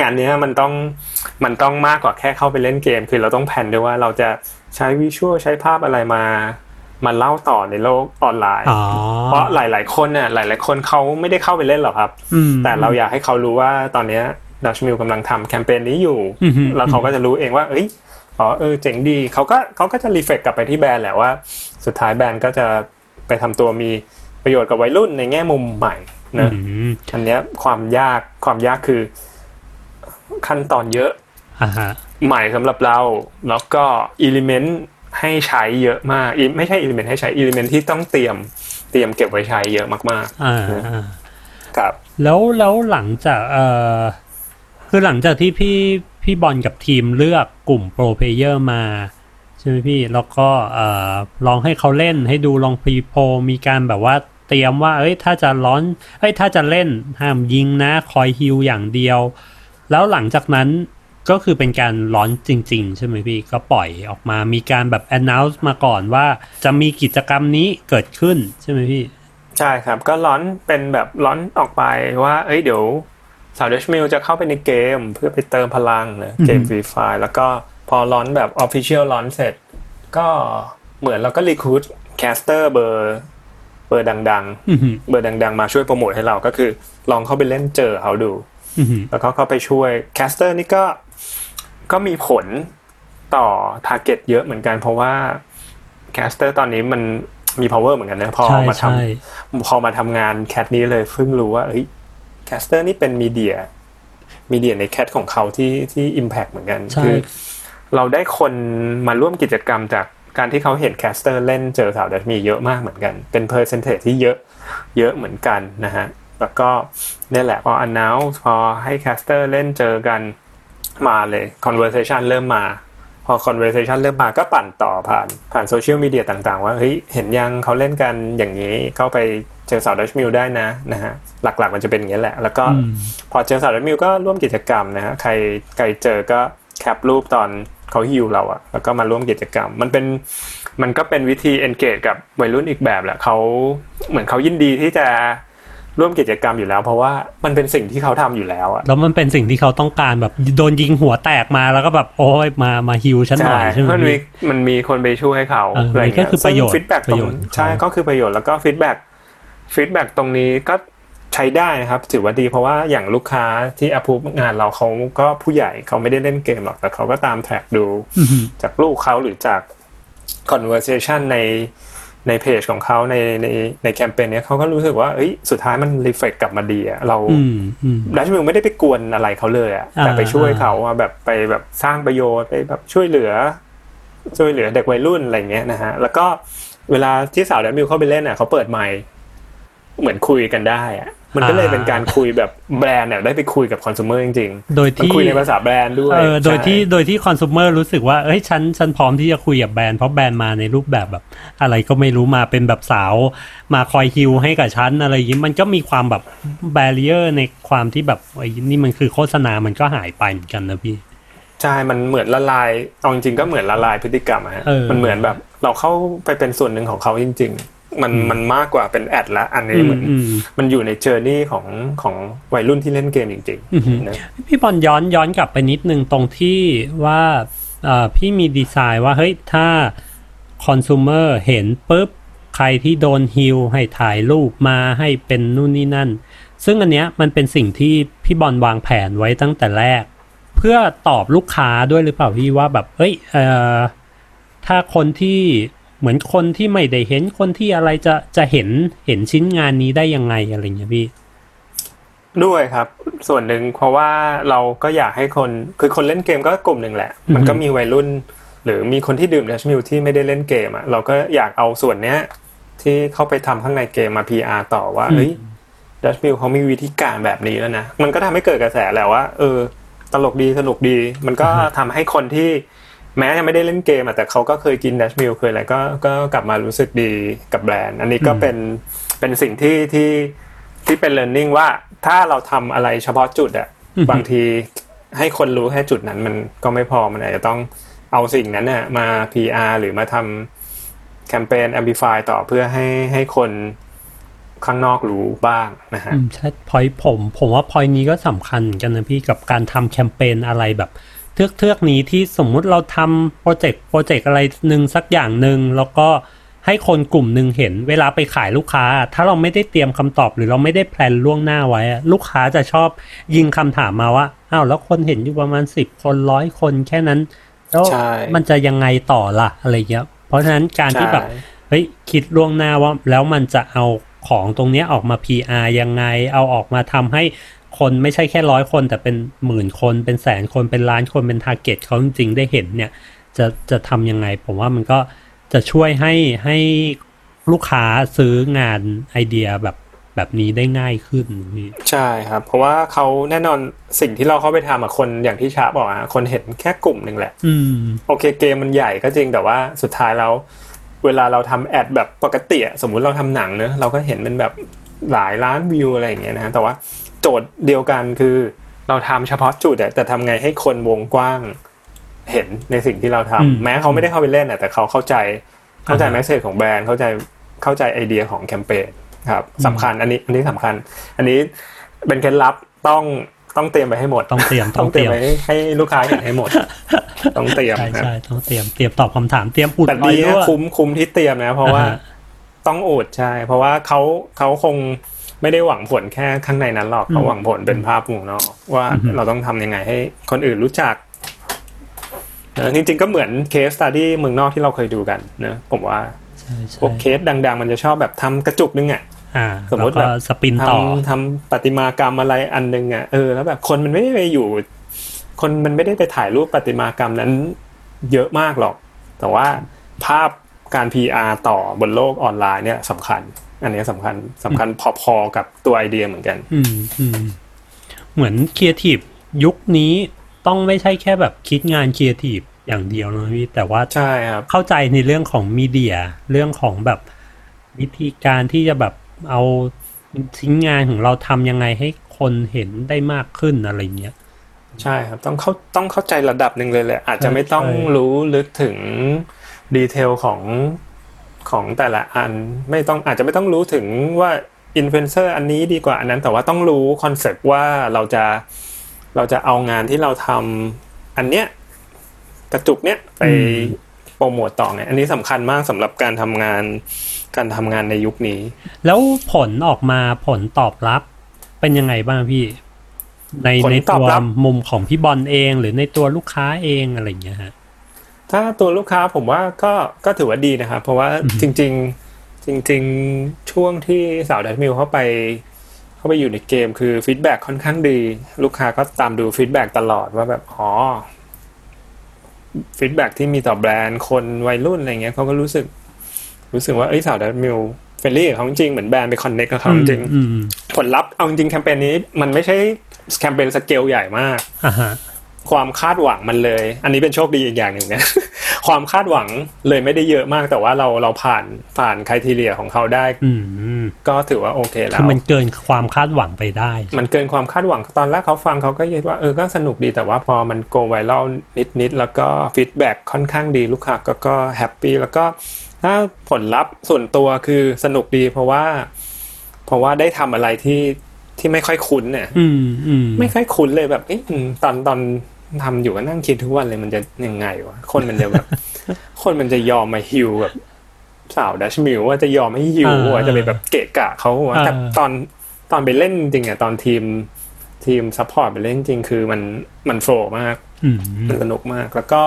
งานเนี้ยมันต้องมันต้องมากกว่าแค่เข้าไปเล่นเกม คือเราต้องแผนด้วยว่าเราจะใช้วิชวลใช้ภาพอะไรมา มาเล่าต่อในโลกออนไลน์อ๋อเพราะหลาย ๆ คนเนี่ยหลาย ๆ คนเขาไม่ได้เข้าไปเล่นหรอกครับอืมแต่เราอยากให้เขารู้ว่าตอนเนี้ดัชมิลกำลังทำแคมเปญนี้อยู่อือฮึแล้วเขาก็จะรู้เองว่า เอ้ยอ๋อเออเจ๋งดีเขาก็เขาก็จะ reflect กลับไปที่แบรนด์แหละว่า สุดท้ายแบรนด์ก็จะไปทำตัวมีประโยชน์กับวัยรุ่นในแง่มุมใหม่นะอืมอันเนี้ยความยากความยากคือขั้นตอนเยอะอ่าฮะใหม่สำหรับเราแล้วก็ element ให้ใช้เยอะมากอิไม่ใช่ element ให้ใช้ element ที่ต้องเตรียมเตรียมเก็บไว้ใช้เยอะมากอ่าอ่าๆครับแล้วแล้วหลังจากเอ่อคือหลังจากที่พี่พี่บอลกับทีมเลือกกลุ่ม pro player มาใช่ไหมพี่แล้วก็เอ่อลองให้เขาเล่นให้ดูลอง pre-pro มีการแบบว่าเตรียมว่าเอ้ยถ้าจะ launch เอ้ยถ้าจะเล่นห้ามยิงนะ คอย heal อย่างเดียว แล้วหลังจากนั้น ก็คือเป็นการ launch จริง ๆ ใช่ไหมพี่ ก็ปล่อยออกมามีการแบบ announce มาก่อนว่าจะมีกิจกรรมนี้เกิดขึ้นใช่ไหมพี่ ใช่ครับ ก็ launch เป็นแบบ launch ออกไปว่า เอ้ยเดี๋ยวสาวดัชมิลล์จะเข้าไปในเกมเพื่อไปเติมพลังนะเกมอือฮึ Free Fire แล้วก็พอ launch แบบ Official launch เสร็จ ก็เหมือนเราก็ recruit caster เบอร์เบอร์ดังอือหือๆเบอร์ดัง ๆ มาช่วยโปรโมทให้เราก็คือ ลองเข้าไปเล่นเจอเขาดูอือหือแล้วก็เข้าไปช่วย caster นี่ก็ ก็มีผลต่อ target เยอะเหมือนกัน เพราะว่าcaster ตอนนี้มันมี power เหมือนกันนะ พอใช่มาทำใช่พอมาทำงาน cat นี้เลยเพิ่งรู้ว่าเฮ้ย caster นี่เป็น media media ใน cat ของเขาที่ที่ impact เหมือนกันใช่คืเราได้คนมาร่วมกิจกรรมจากการที่เขาเห็น caster เล่นเจอสาวดัชมิลล์เยอะมากเหมือนกัน เป็น percentage ที่เยอะเยอะเหมือนกันนะฮะ แล้วก็เนี่ยแหละพอ announce พอให้ caster เล่นเจอกัน มาเลย conversation เริ่มมา พอ conversation เริ่มมาก็ปั่นต่อผ่านผ่านโซเชียลมีเดียต่างๆ ว่าเฮ้ยเห็นยังเขาเล่นกันอย่างนี้เข้าไปเจอสาว Dutch Mill ได้นะนะฮะหลักๆมันจะเป็นอย่างนี้แหละ แล้วก็อืมพอเจอสาว Dutch Mill ก็ร่วมกิจกรรมนะฮะใครใครเจอก็ cap รูปตอนเขาฮิวเราอะแล้วก็มาร่วมกิจกรรม มันเป็นมันก็เป็นวิธี engage กับวัยรุ่นอีกแบบแหละเขาเหมือนเขายินดีที่จะ ร่วมกิจกรรมอยู่แล้ว เพราะว่ามันเป็นสิ่งที่เขาทำอยู่แล้วอะแล้วมันเป็นสิ่งที่เขาต้องการแบบโดนยิงหัวแตกมาแล้วก็แบบโอ้ยมามาฮิวฉันหน่อยใช่ไหมมันมีพี่มันมีคนไปช่วยเขาเอออะไรมันก็เงี้ยคือประโยชน์ feedback ตรงประโยชน์ใช่ของเขาก็คือประโยชน์แล้วก็ feedback feedback ตรงนี้ก็ใช้ได้นะครับถือว่าดีเพราะว่าอย่างลูกค้าที่อ p พูงานเราเขาก็ผู้ใหญ่เขาไม่ได้เล่นเกมหรอกแต่เขาก็ตาม track ดูอือหือจากลูกเขาหรือจาก conversation ใน ในเพจของเขาในในในแคมเปญเนี้ยเขาก็รู้สึกว่าเอ้ยสุดท้ายมัน reflect กลับมาดีอะเราอืมอืมดัชมิลไม่ได้ไปกวนอะไรเขาเลยอะอ่าแต่ไปช่วยเขาอะแบบไปแบบสร้างประโยชน์ไปแบบช่วยเหลือ ช่วยเหลือเด็กวัยรุ่นอะไรเงี้ยนะฮะแล้วก็เวลาที่สาวดัชมิลเข้าไปเล่นอะเขาเปิดไมค์เหมือนคุยกันได้อะ มันก็เลยเป็นการคุยแบบแบรนด์เนี่ยได้ไปคุยกับคอน sumer จริงโดยๆมันที่คุยในภาษาแบรนด์ด้วย เออ โดยใช่ที่โดยที่คอน sumer รู้สึกว่า เอ้ย ฉัน ฉันพร้อมที่จะคุยกับแบรนด์ เพราะแบรนด์มาในรูปแบบแบบ อะไรก็ไม่รู้มาเป็นแบบสาว มาคอยฮิวให้กับฉันอะไรอย่างนี้ มันก็มีความแบบ barrier ในความที่แบบไอ้นี่มันคือโฆษณา มันก็หายไปเหมือนกันนะพี่ ใช่ มันเหมือนละลาย เอาจริงๆก็เหมือนละลายพฤติกรรมอะฮะเออมันเหมือนแบบเราเข้าไปเป็นส่วนหนึ่งของเขาจริง ๆ มันมันมากกว่าเป็น ad ละอันนี้อืมเหมือนอืมมันอยู่ใน journey ของของวัยรุ่นที่เล่นเกมจริงอือหือๆนะพี่บอลย้อนย้อนกลับไปนิดนึงตรงที่ว่าเอ่อพี่มีดีไซน์ว่าเฮ้ยถ้าคอน sumer เห็นปุ๊บใครที่โดนฮิลให้ถ่ายรูปมาให้เป็นนู่นนี่นั่น ซึ่งอันเนี้ยมันเป็นสิ่งที่พี่บอลวางแผนไว้ตั้งแต่แรก เพื่อตอบลูกค้าด้วยหรือเปล่าพี่ว่าแบบเอ้ยเอ่อถ้าคนที่ เหมือนคนที่ไม่ได้เห็นคนที่อะไรจะจะเห็นเห็นชิ้นงานนี้ได้ยังไงอะไรเงี้ยพี่ ด้วยครับ ส่วนหนึ่งเพราะว่าเราก็อยากให้คนคือคนเล่นเกมก็กลุ่มหนึ่งแหละ มันก็มีวัยรุ่น หรือมีคนที่ดื่มดัชมิลที่ไม่ได้เล่นเกมอะเราก็อยากเอาส่วนเนี้ย ที่เข้าไปทำข้างในเกมมา PR ต่อว่าเฮ้ยดัชมิลเขามีวิธีการแบบนี้แล้วนะมันก็ทำให้เกิดกระแสแหละว่า เออ ตลกดีสนุกดี มันก็ทำให้คนที่ แม้จะไม่ได้เล่นเกมอะแต่เขาก็เคยกินดัชมิลเคยอะไรก็ก็กลับมารู้สึกดีกับแบรนด์ อันนี้ก็เป็นเป็นสิ่งที่ที่ที่เป็น learning ว่าถ้าเราทำอะไรเฉพาะจุดอะบางทีให้คนรู้แค่จุดนั้นมันก็ไม่พอมันอาจจะต้องเอาสิ่งนั้นน่ะมา PR หรือมาทำแคมเปญ amplify ต่อเพื่อให้ให้คนข้างนอกรู้บ้างนะฮะอืมใช่พอยผม ผมว่าพอยนี้ก็สำคัญเหมือนกันนะพี่กับการทำแคมเปญอะไรแบบ เทือกเทือกๆนี้ที่สมมุติเราทำโปรเจกต์โปรเจกต์อะไรหนึ่งสักอย่างหนึ่งแล้วก็ให้คนกลุ่มหนึ่งเห็นเวลาไปขายลูกค้า ถ้าเราไม่ได้เตรียมคำตอบหรือเราไม่ได้แพลนล่วงหน้าไว้อะลูกค้าจะชอบยิงคำถามมาว่าอ้าวแล้วคนเห็นอยู่ประมาณสิบคนร้อยคนแค่นั้นแล้วใช่มันจะยังไงต่อล่ะอะไรเงี้ยเพราะฉะนั้นการที่แบบใช่เฮ้ยคิดล่วงหน้าว่าแล้วมันจะเอาของตรงเนี้ยออกมา PR ยังไง เอาออกมาทำให้ คนไม่ใช่แค่ร้อยคน แต่เป็นหมื่นคนเป็นแสนคนเป็นล้านคนเป็น target เขาจริงๆ ได้เห็นเนี่ย จะจะทำยังไง ผมว่ามันก็จะช่วยให้ให้ลูกค้าซื้องานไอเดียแบบแบบนี้ได้ง่ายขึ้นพี่ใช่ครับ เพราะว่าเขาแน่นอนสิ่งที่เราเข้าไปทำอะคนอย่างที่ชาบอกอะคนเห็นแค่กลุ่มหนึ่งแหละ อืม โอเคเกมมันใหญ่ก็จริงแต่ว่าสุดท้ายแล้วเวลาเราทำแอดแบบปกติอะสมมุติเราทำหนังเนอะเราก็เห็นเป็นแบบหลายล้านวิวอะไรอย่างเงี้ยนะแต่ว่า โจทย์เดียวกันคือ เราทำเฉพาะจุดอะแต่ทำไงให้คนวงกว้าง เห็นในสิ่งที่เราทำอืมแม้เขาไม่ได้เข้าไปเล่นอะแต่เขาเข้าใจเข้าใจอ่าฮะแมสเซจของแบรนด์เข้าใจเข้าใจไอเดียของแคมเปญครับสำคัญอันนี้อันนี้สำคัญ อันนี้เป็นเคล็ดลับต้องต้องเตรียมไปให้หมดต้องเตรียมต้ต้อองงเตเตรีรียยมมไว้ให้ลูกค้าเห็นให้หมด ต้องเตรียมใช่ครับใช่ต้องเตรียมเตรียมตอบคำถามเตรียมอุดแต่รอยดีรั่นะวคุ้มคุ้มที่เตรียมนะ เพราะว่าอ่าฮะต้องอุดใช่ เพราะว่าเขาเขาคง ไม่ได้หวังผลแค่ข้างในนั้นหรอกเขาหวังผลเป็นภาพวงนอกว่าเราต้องทำยังไงให้คนอื่นรู้จักนะจริงๆก็เหมือนเคสตัดดี้เมืองนอกที่เราเคยดูกันนะผมว่าใช่ใช่พวกเคสดัง ๆ มันจะชอบแบบทำกระจุกนึงอะอ่าสมมุติแล้วก็แบบสปินทต่อำทำประติมากรรมอะไรอันนึงอะเออแล้วแบบคนมันไม่ได้ไปอยู่ คนมันไม่ได้ไปถ่ายรูปประติมากรรมนั้น เยอะมากหรอก แต่ว่าภาพการ PR ต่อบนโลกออนไลน์เนี่ยสำคัญ อันเนี้ยสำคัญสำคัญพอๆกับตัวไอเดียเหมือนกัน อืมอืมเหมือนครีเอทีฟยุคนี้ต้องไม่ใช่แค่แบบคิดงานครีเอทีฟอย่างเดียวนะพี่แต่ว่าใช่ครับเข้าใจในเรื่องของ media เรื่องของแบบวิธีการที่จะแบบเอาชิ้นงานของเราทำยังไงให้คนเห็นได้มากขึ้นอะไรเงี้ยใช่ครับต้องเข้าต้องเข้าใจระดับหนึ่งเลยแหละอาจจะใช่ไม่ต้องใช่รู้ลึกถึง detail ของ ของแต่ละอันไม่ต้องอาจจะไม่ต้องรู้ถึงว่าอินฟลูเอนเซอร์อันนี้ดีกว่าอันนั้นแต่ว่าต้องรู้คอนเซปต์ว่าเราจะเราจะเอางานที่เราทำอันเนี้ยกระจุกเนี้ยไปโปรโมตต่อไงอันนี้สำคัญมากสำหรับการทำงานการทำงานในยุคนี้ แล้วผลออกมาผลตอบรับเป็นยังไงบ้างพี่ ในผลในตอตับวรับมุมของพี่บอลเอง หรือในตัวลูกค้าเองอะไรเงี้ยฮะ ถ้าตัวลูกค้าผมว่าก็ก็ถือว่าดีนะครับเพราะว่าจริง ๆ จริง ๆ ช่วงที่สาว Dutch Mill เข้าไป เข้าไปอยู่ในเกมคือ feedback ค่อนข้างดี ลูกค้าก็ตามดู feedback ตลอดว่าแบบอ๋อ feedback ที่มีต่อแบรนด์คนวัยรุ่นอะไรเงี้ยเขาก็รู้สึก รู้สึกว่าเอ้ยสาว Dutch Mill friendly กับเขาจริงเหมือนแบรนด์ไป connect กับเขาจริงอืมผลลัพธ์เอาจริงๆแคมเปญนี้มันไม่ใช่แคมเปญสเกลใหญ่มากอ่าฮะ ความคาดหวังมันเลย อันนี้เป็นโชคดีอีกอย่างหนึ่งนะความคาดหวังเลยไม่ได้เยอะมาก แต่ว่าเราเราผ่านผ่าน criteria ของเขาได้ อืมก็ถือว่าโอเคแล้วคือมันเกินความคาดหวังไปได้ มันเกินความคาดหวังตอนแรกเขาฟังเขาก็คิดว่าเออก็สนุกดีแต่ว่าพอมัน go viral นิดๆแล้วก็ feedback ค่อนข้างดีลูกค้าก็ก็ happy แล้วก็ถ้าผลลัพธ์ส่วนตัวคือสนุกดีเพราะว่า เพราะว่าได้ทำอะไรที่ที่ไม่ค่อยคุ้นเนี่ยอืมอืมไม่ค่อยคุ้นเลยแบบเอ๊ะอืมตอนตอน ทำอยู่ก็นั่งคิดทุกวันเลยมันจะยังไงวะคนมันจะแบบ คนมันจะยอมมา heal แบบสาว Dutch Mill ว่าจะยอมให้ heal ว่าจะไปแบบเกะกะเขาว่าแต่ตอนตอนไปเล่นจริงอะตอนทีมทีม support ไปเล่นจริงคือมันมัน flow มากอืมมันสนุกมาก แล้วก็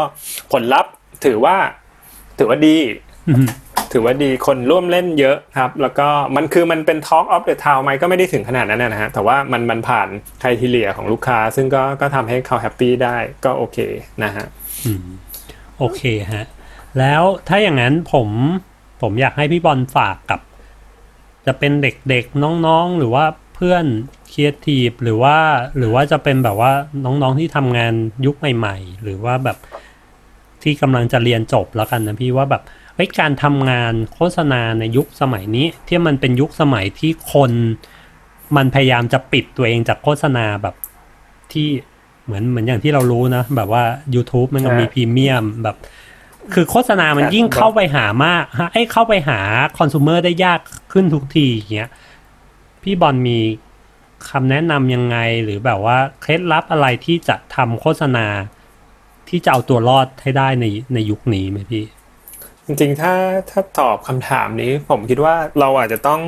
ผลลัพธ์ถือว่า ถือว่าดีอืม ถือว่าดีคนร่วมเล่นเยอะครับ แล้วก็มันคือมันเป็น Talk of the Town ไหมก็ไม่ได้ถึงขนาดนั้นนะฮะ แต่ว่ามันมันผ่านไครทีเลียของลูกค้า ซึ่งก็ก็ทำให้เขาแฮปปี้ได้ก็โอเคนะฮะโอเคฮะ แล้วถ้าอย่างนั้นผมผมอยากให้พี่บอลฝากกับ จะเป็นเด็กๆน้องๆ หรือว่าเพื่อนครีเอทีฟหรือว่าหรือว่าจะเป็นแบบว่าน้องๆที่ทำงานยุคใหม่ ๆ หรือว่าแบบที่กำลังจะเรียนจบแล้วกันนะพี่ว่าแบบ เฮ้ยการทำงานโฆษณาในยุคสมัยนี้ ที่มันเป็นยุคสมัยที่คน มันพยายามจะปิดตัวเองจากโฆษณาแบบที่เหมือนเหมือนอย่างที่เรารู้นะ แบบว่า YouTube มันก็มีใช่พรีเมียมแบบ คือโฆษณามันยิ่งเข้าไปหามากฮะไอ้เข้าไปหาคอน sumer ได้ยากขึ้นทุกทีอย่างเงี้ยพี่บอลมีคำแนะนำยังไงหรือแบบว่าเคล็ดลับอะไรที่จะทำโฆษณา ที่จะเอาตัวรอดให้ได้ในในยุคนี้ไหมพี่ จริงๆ ถ้าถ้าตอบคำถามนี้ ผมคิดว่าเราอาจจะต้อง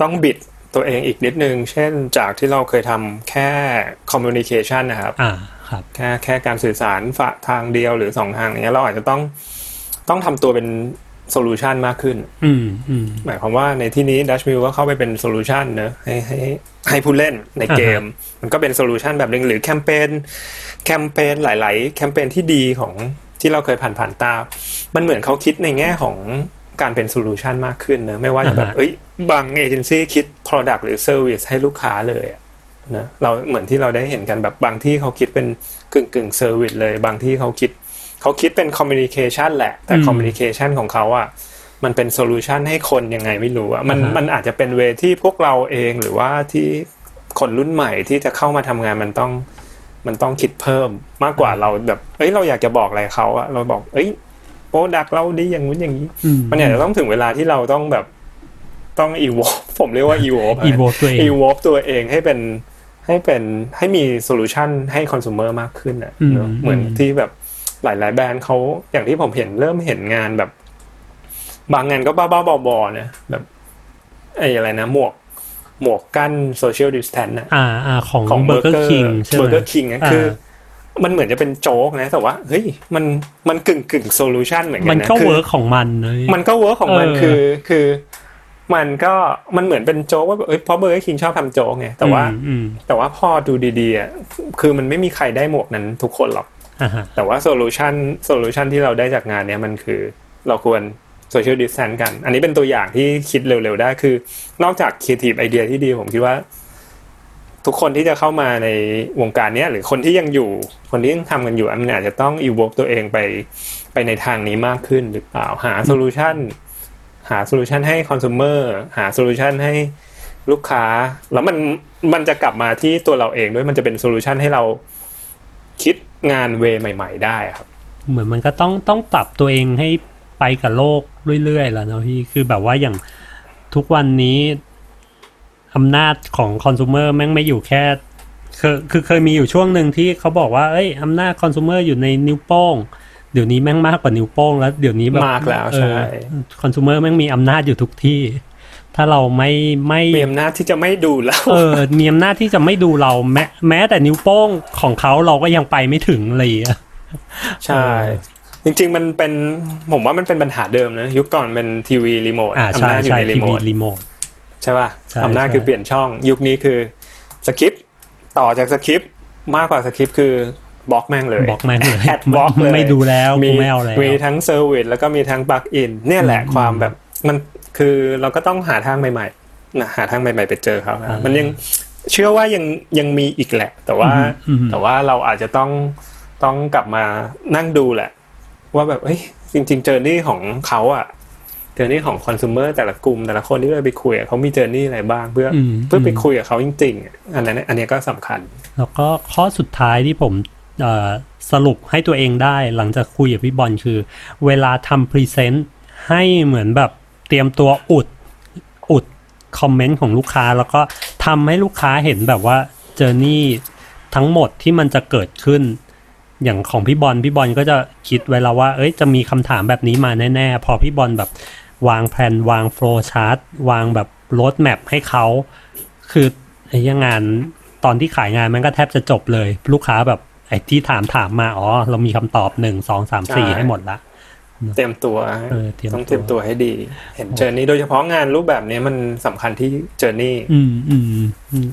ต้องบิดตัวเองอีกนิดนึง เช่นจากที่เราเคยทำแค่ communication นะครับอ่าครับแค่แค่การสื่อสารฝาทางเดียวหรือสองทางอย่างเงี้ยเราอาจจะต้องต้องทำตัวเป็น solution มากขึ้น อืมอืมหมายความว่าในที่นี้ Dutch Mill ก็เข้าไปเป็น solution เนอะให้ให้ให้ผู้เล่นในเกม มันก็เป็น solution แบบหนึ่งหรือแคมเปญแคมเปญหลาย ๆ แคมเปญที่ดีของ ที่เราเคยผ่านผ่านๆตา มันเหมือนเขาคิดในแง่ของการเป็น solution มากขึ้นเนอะไม่ว่าจะแบบอ่าฮะเอ้ยบางเอเจนซี่คิด Product หรือ Service ให้ลูกค้าเลยอะนะเราเหมือนที่เราได้เห็นกันแบบบางที่เขาคิดเป็นกึ่งกึ่ง service เลย บางที่เขาคิดเขาคิดเป็น communication แหละ แต่ communication ของเขาอะมันเป็น solution ให้คนยังไงไม่รู้อะมันอ่าฮะมันอาจจะเป็น way ที่พวกเราเองหรือว่าที่คนรุ่นใหม่ที่จะเข้ามาทำงานมันต้อง มันต้องคิดเพิ่มมากกว่าเราแบบเอ้ยเราอยากจะบอกอะไรเขาอะเราบอก เอ้ย product เราดีอย่างนู้นอย่างนี้อืมมันอาจจะต้องถึงเวลาที่เราต้องแบบต้องอีโวผมเรียกว่าอีโว evolve ตัวเองอีโวตัวเองให้เป็นให้เป็นให้มี solution ให้ consumer มากขึ้นอะอืมเนอะเหมือนอืมที่แบบหลาย ๆ แบรนด์เขาอย่างที่ผมเห็นเริ่มเห็นงานแบบ บางงานก็บ้าๆบอๆนะแบบไอ้อะไรนะหมวก หมวกกั้น social distance นะอ่าอ่าของของ Burger King ใช่ไหมเบอร์เกอร์คิงนะคือมันเหมือนจะเป็นโจ๊กนะ แต่ว่าเฮ้ยมันมันกึ่งกึ่ง solution เหมือนกันนะมันก็คือ workของมันเลยมันก็ work ของมันเออคือคือ มันก็มันเหมือนเป็นโจ๊กว่าเอ้ยเพราะเบอร์เกอร์คิงชอบทำโจ๊กไงแต่ว่าอืมอืมแต่ว่าพอดูดีๆอะคือมันไม่มีใครได้หมวกนั้นทุกคนหรอกอ่าฮะแต่ว่า solution solution ที่เราได้จากงานเนี้ยมันคือเราควร social distance กัน อันนี้เป็นตัวอย่างที่คิดเร็วๆได้คือ นอกจาก creative idea ที่ดีผมคิดว่า ทุกคนที่จะเข้ามาในวงการเนี้ยหรือคนที่ยังอยู่ คนที่ยังทำกันอยู่มันอาจจะต้องอีวกตัวเองไปไปในทางนี้มากขึ้นหรือเปล่าหาโซลูชันหาโซลูชันให้คอน sumer หาโซลูชันให้ลูกค้า แล้วมันมันจะกลับมาที่ตัวเราเองด้วยมันจะเป็น solution ให้เราคิดงาน way ใหม่ ๆ ได้ครับ เหมือนมันก็ต้องต้องปรับตัวเองให้ ไปกับโลกเรื่อยๆแล้วเนาะพี่คือแบบว่าอย่างทุกวันนี้อำนาจของ consumer แม่งไม่อยู่แค่คือคือเคยมีอยู่ช่วงหนึ่งที่เขาบอกว่าเอ้ยอำนาจคอน sumer อยู่ในนิ้วโป้ง เดี๋ยวนี้แม่งมากกว่านิ้วโป้งแล้วเดี๋ยวนี้แบบมากแล้วใช่คอน sumer แม่งมีอำนาจอยู่ทุกที่ ถ้าเราไม่ไม่มีอำนาจที่จะไม่ดูแล้วเออมีอำนาจที่จะไม่ดูเราแม้แม้แต่นิ้วโป้งของเขาเราก็ยังไปไม่ถึงเลยอะใช่ จริง ๆ มันเป็นผมว่ามันเป็นปัญหาเดิมนะ ยุคก่อนเป็นทีวีรีโมทอ่าอำใช่นาจอยู่ใช่ในรีทีโมวีทรีโมทใช่ป่ะใช่อำนาจใช่คือเปลี่ยนช่อง ยุคนี้คือสคริปต์ต่อจาก skip มากกว่า skip คือบล็อกแม่งเลยบล็อกแม่งเลย adblock เลยไม่ดูแล้วมีกูไม่เอาแล้วมีทั้ง service แล้วก็มีทั้ง plug-in เนี่ยแหละอืมความแบบมันคือเราก็ต้องหาทางใหม่ๆนะหาทางใหม่ๆไปเจอเขานะอ่ามัมันยังเชื่อว่ายังยังมีอีกแหละ แต่ว่าอืมอืมแต่ว่าเราอาจจะต้องต้องกลับมานั่งดูแหละ ว่าแบบเอ้ยจริง ๆ journey ของเขาอะ journey ของ consumer แต่ละกลุ่ม แต่ละคนที่เราไปคุยอะเขามี journey อะไรบ้างเพื่ออมเพื่อไปคุยกับเขาจริงๆอะอันนั้นอันนี้ก็สำคัญ แล้วก็ข้อสุดท้ายที่ผมเอ่อสรุปให้ตัวเองได้หลังจากคุยกับพี่บอลคือ เวลาทำ present ให้เหมือนแบบเตรียมตัวอุดอุด comment ของลูกค้า แล้วก็ทำให้ลูกค้าเห็นแบบว่า journey ทั้งหมดที่มันจะเกิดขึ้น อย่างของพี่บอลพี่บอลก็จะคิดไว้แล้วว่า เอ้ยจะมีคำถามแบบนี้มาแน่ๆ พอพี่บอลแบบวางแผนวาง flowchart วางแบบโรดแมพให้เขาคือไอ้ยังงานตอนที่ขายงานมันก็แทบจะจบเลย ลูกค้าแบบไอ้ที่ถามถามมาอ๋อเรามีคำตอบหนึ่งสองสามสี่ใช่ให้หมดละเตรียมตัวเออเตรียมตัวต้องเตรียมตัวให้ดี เห็นเจอร์นี่โดยเฉพาะงานรูปแบบนี้มันสำคัญที่เจอร์นี่อืมอืมอืม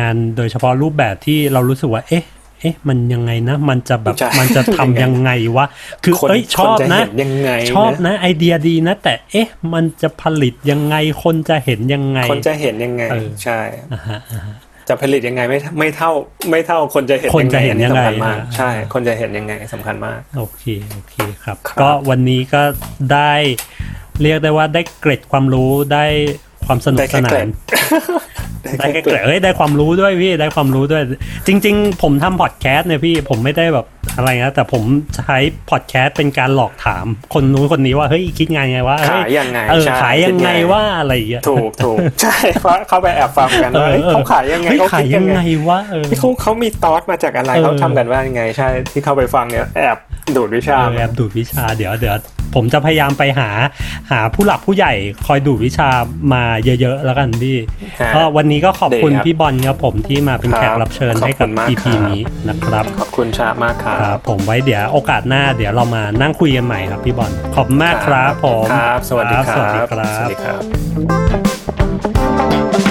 งานโดยเฉพาะรูปแบบที่เรารู้สึกว่า เอ๊ะ เอ๊ะมันยังไงนะ มันจะแบบใช่มันจะทำยังไงวะคือคนเอ้ยชอบคจนะเห็ยังไงชอบนะ ไอเดียดีนะ แต่เอ๊ะ มันจะผลิตยังไงคนจะเห็นยังไง คนจะเห็นยังไงเออใช่อ่าฮะอ่าฮะจะผลิตยังไงไม่ไม่เท่าไม่เท่าคนจะเห็นคนจะเห็นยังไงสำคัญมากอ่าใช่ คนจะเห็นยังไงสำคัญมากโอเคโอเคครับครับ ก็วันนี้ก็ได้เรียกได้ว่าได้เกร็ดความรู้ได้ ความสนุกได้สแค่นาเกร็นดได้แค่เกร็ดเอ้ยได้ความรู้ด้วยพี่ได้ความรู้ด้วย จริง ๆ ผมทำพอดแคสต์เนี่ยพี่ผมไม่ได้แบบอะไรนะแต่ผมใช้พอดแคสต์เป็นการหลอกถาม คนนู้นคนนี้ว่าเฮ้ยคิดไงไงว่าขายยังไงเออใช่ขายยังไงคิดไงว่าอะไรอย่างเงี้ยถูกถูกใช่เพราะเข้าไปแอบฟังกันเออว่าเฮ้ยเออเขาขายยังไงเฮ้ยเขาขายคิดยัยังงไงไงวะเออเขาเขามีตอสมาจากอะไรเออเขาทำกันว่ายังไง ใช่ที่เข้าไปฟังเนี่ยแอบดูดวิชาเออแอบดูดวิชาเดี๋ยวเดี๋ยว ผมจะพยายามไปหาหาผู้หลักผู้ใหญ่คอยดูดวิชามาเยอะๆแล้วกันพี่ฮะก็วันนี้ก็ขอบคุณดีครับพี่บอลครับผมที่มาเป็นแขกรับเชิญครับให้กับขอบคุณมาก EP ครับนี้นะครับ ขอบคุณชามากครัครับบผมไว้เดี๋ยวโอกาสหน้าเดี๋ยวเรามานั่งคุยกันใหม่ครับพี่บอลขอบคุณมากครับผมครับสวัสดีครับสวัสดีครัสวับสดีครับ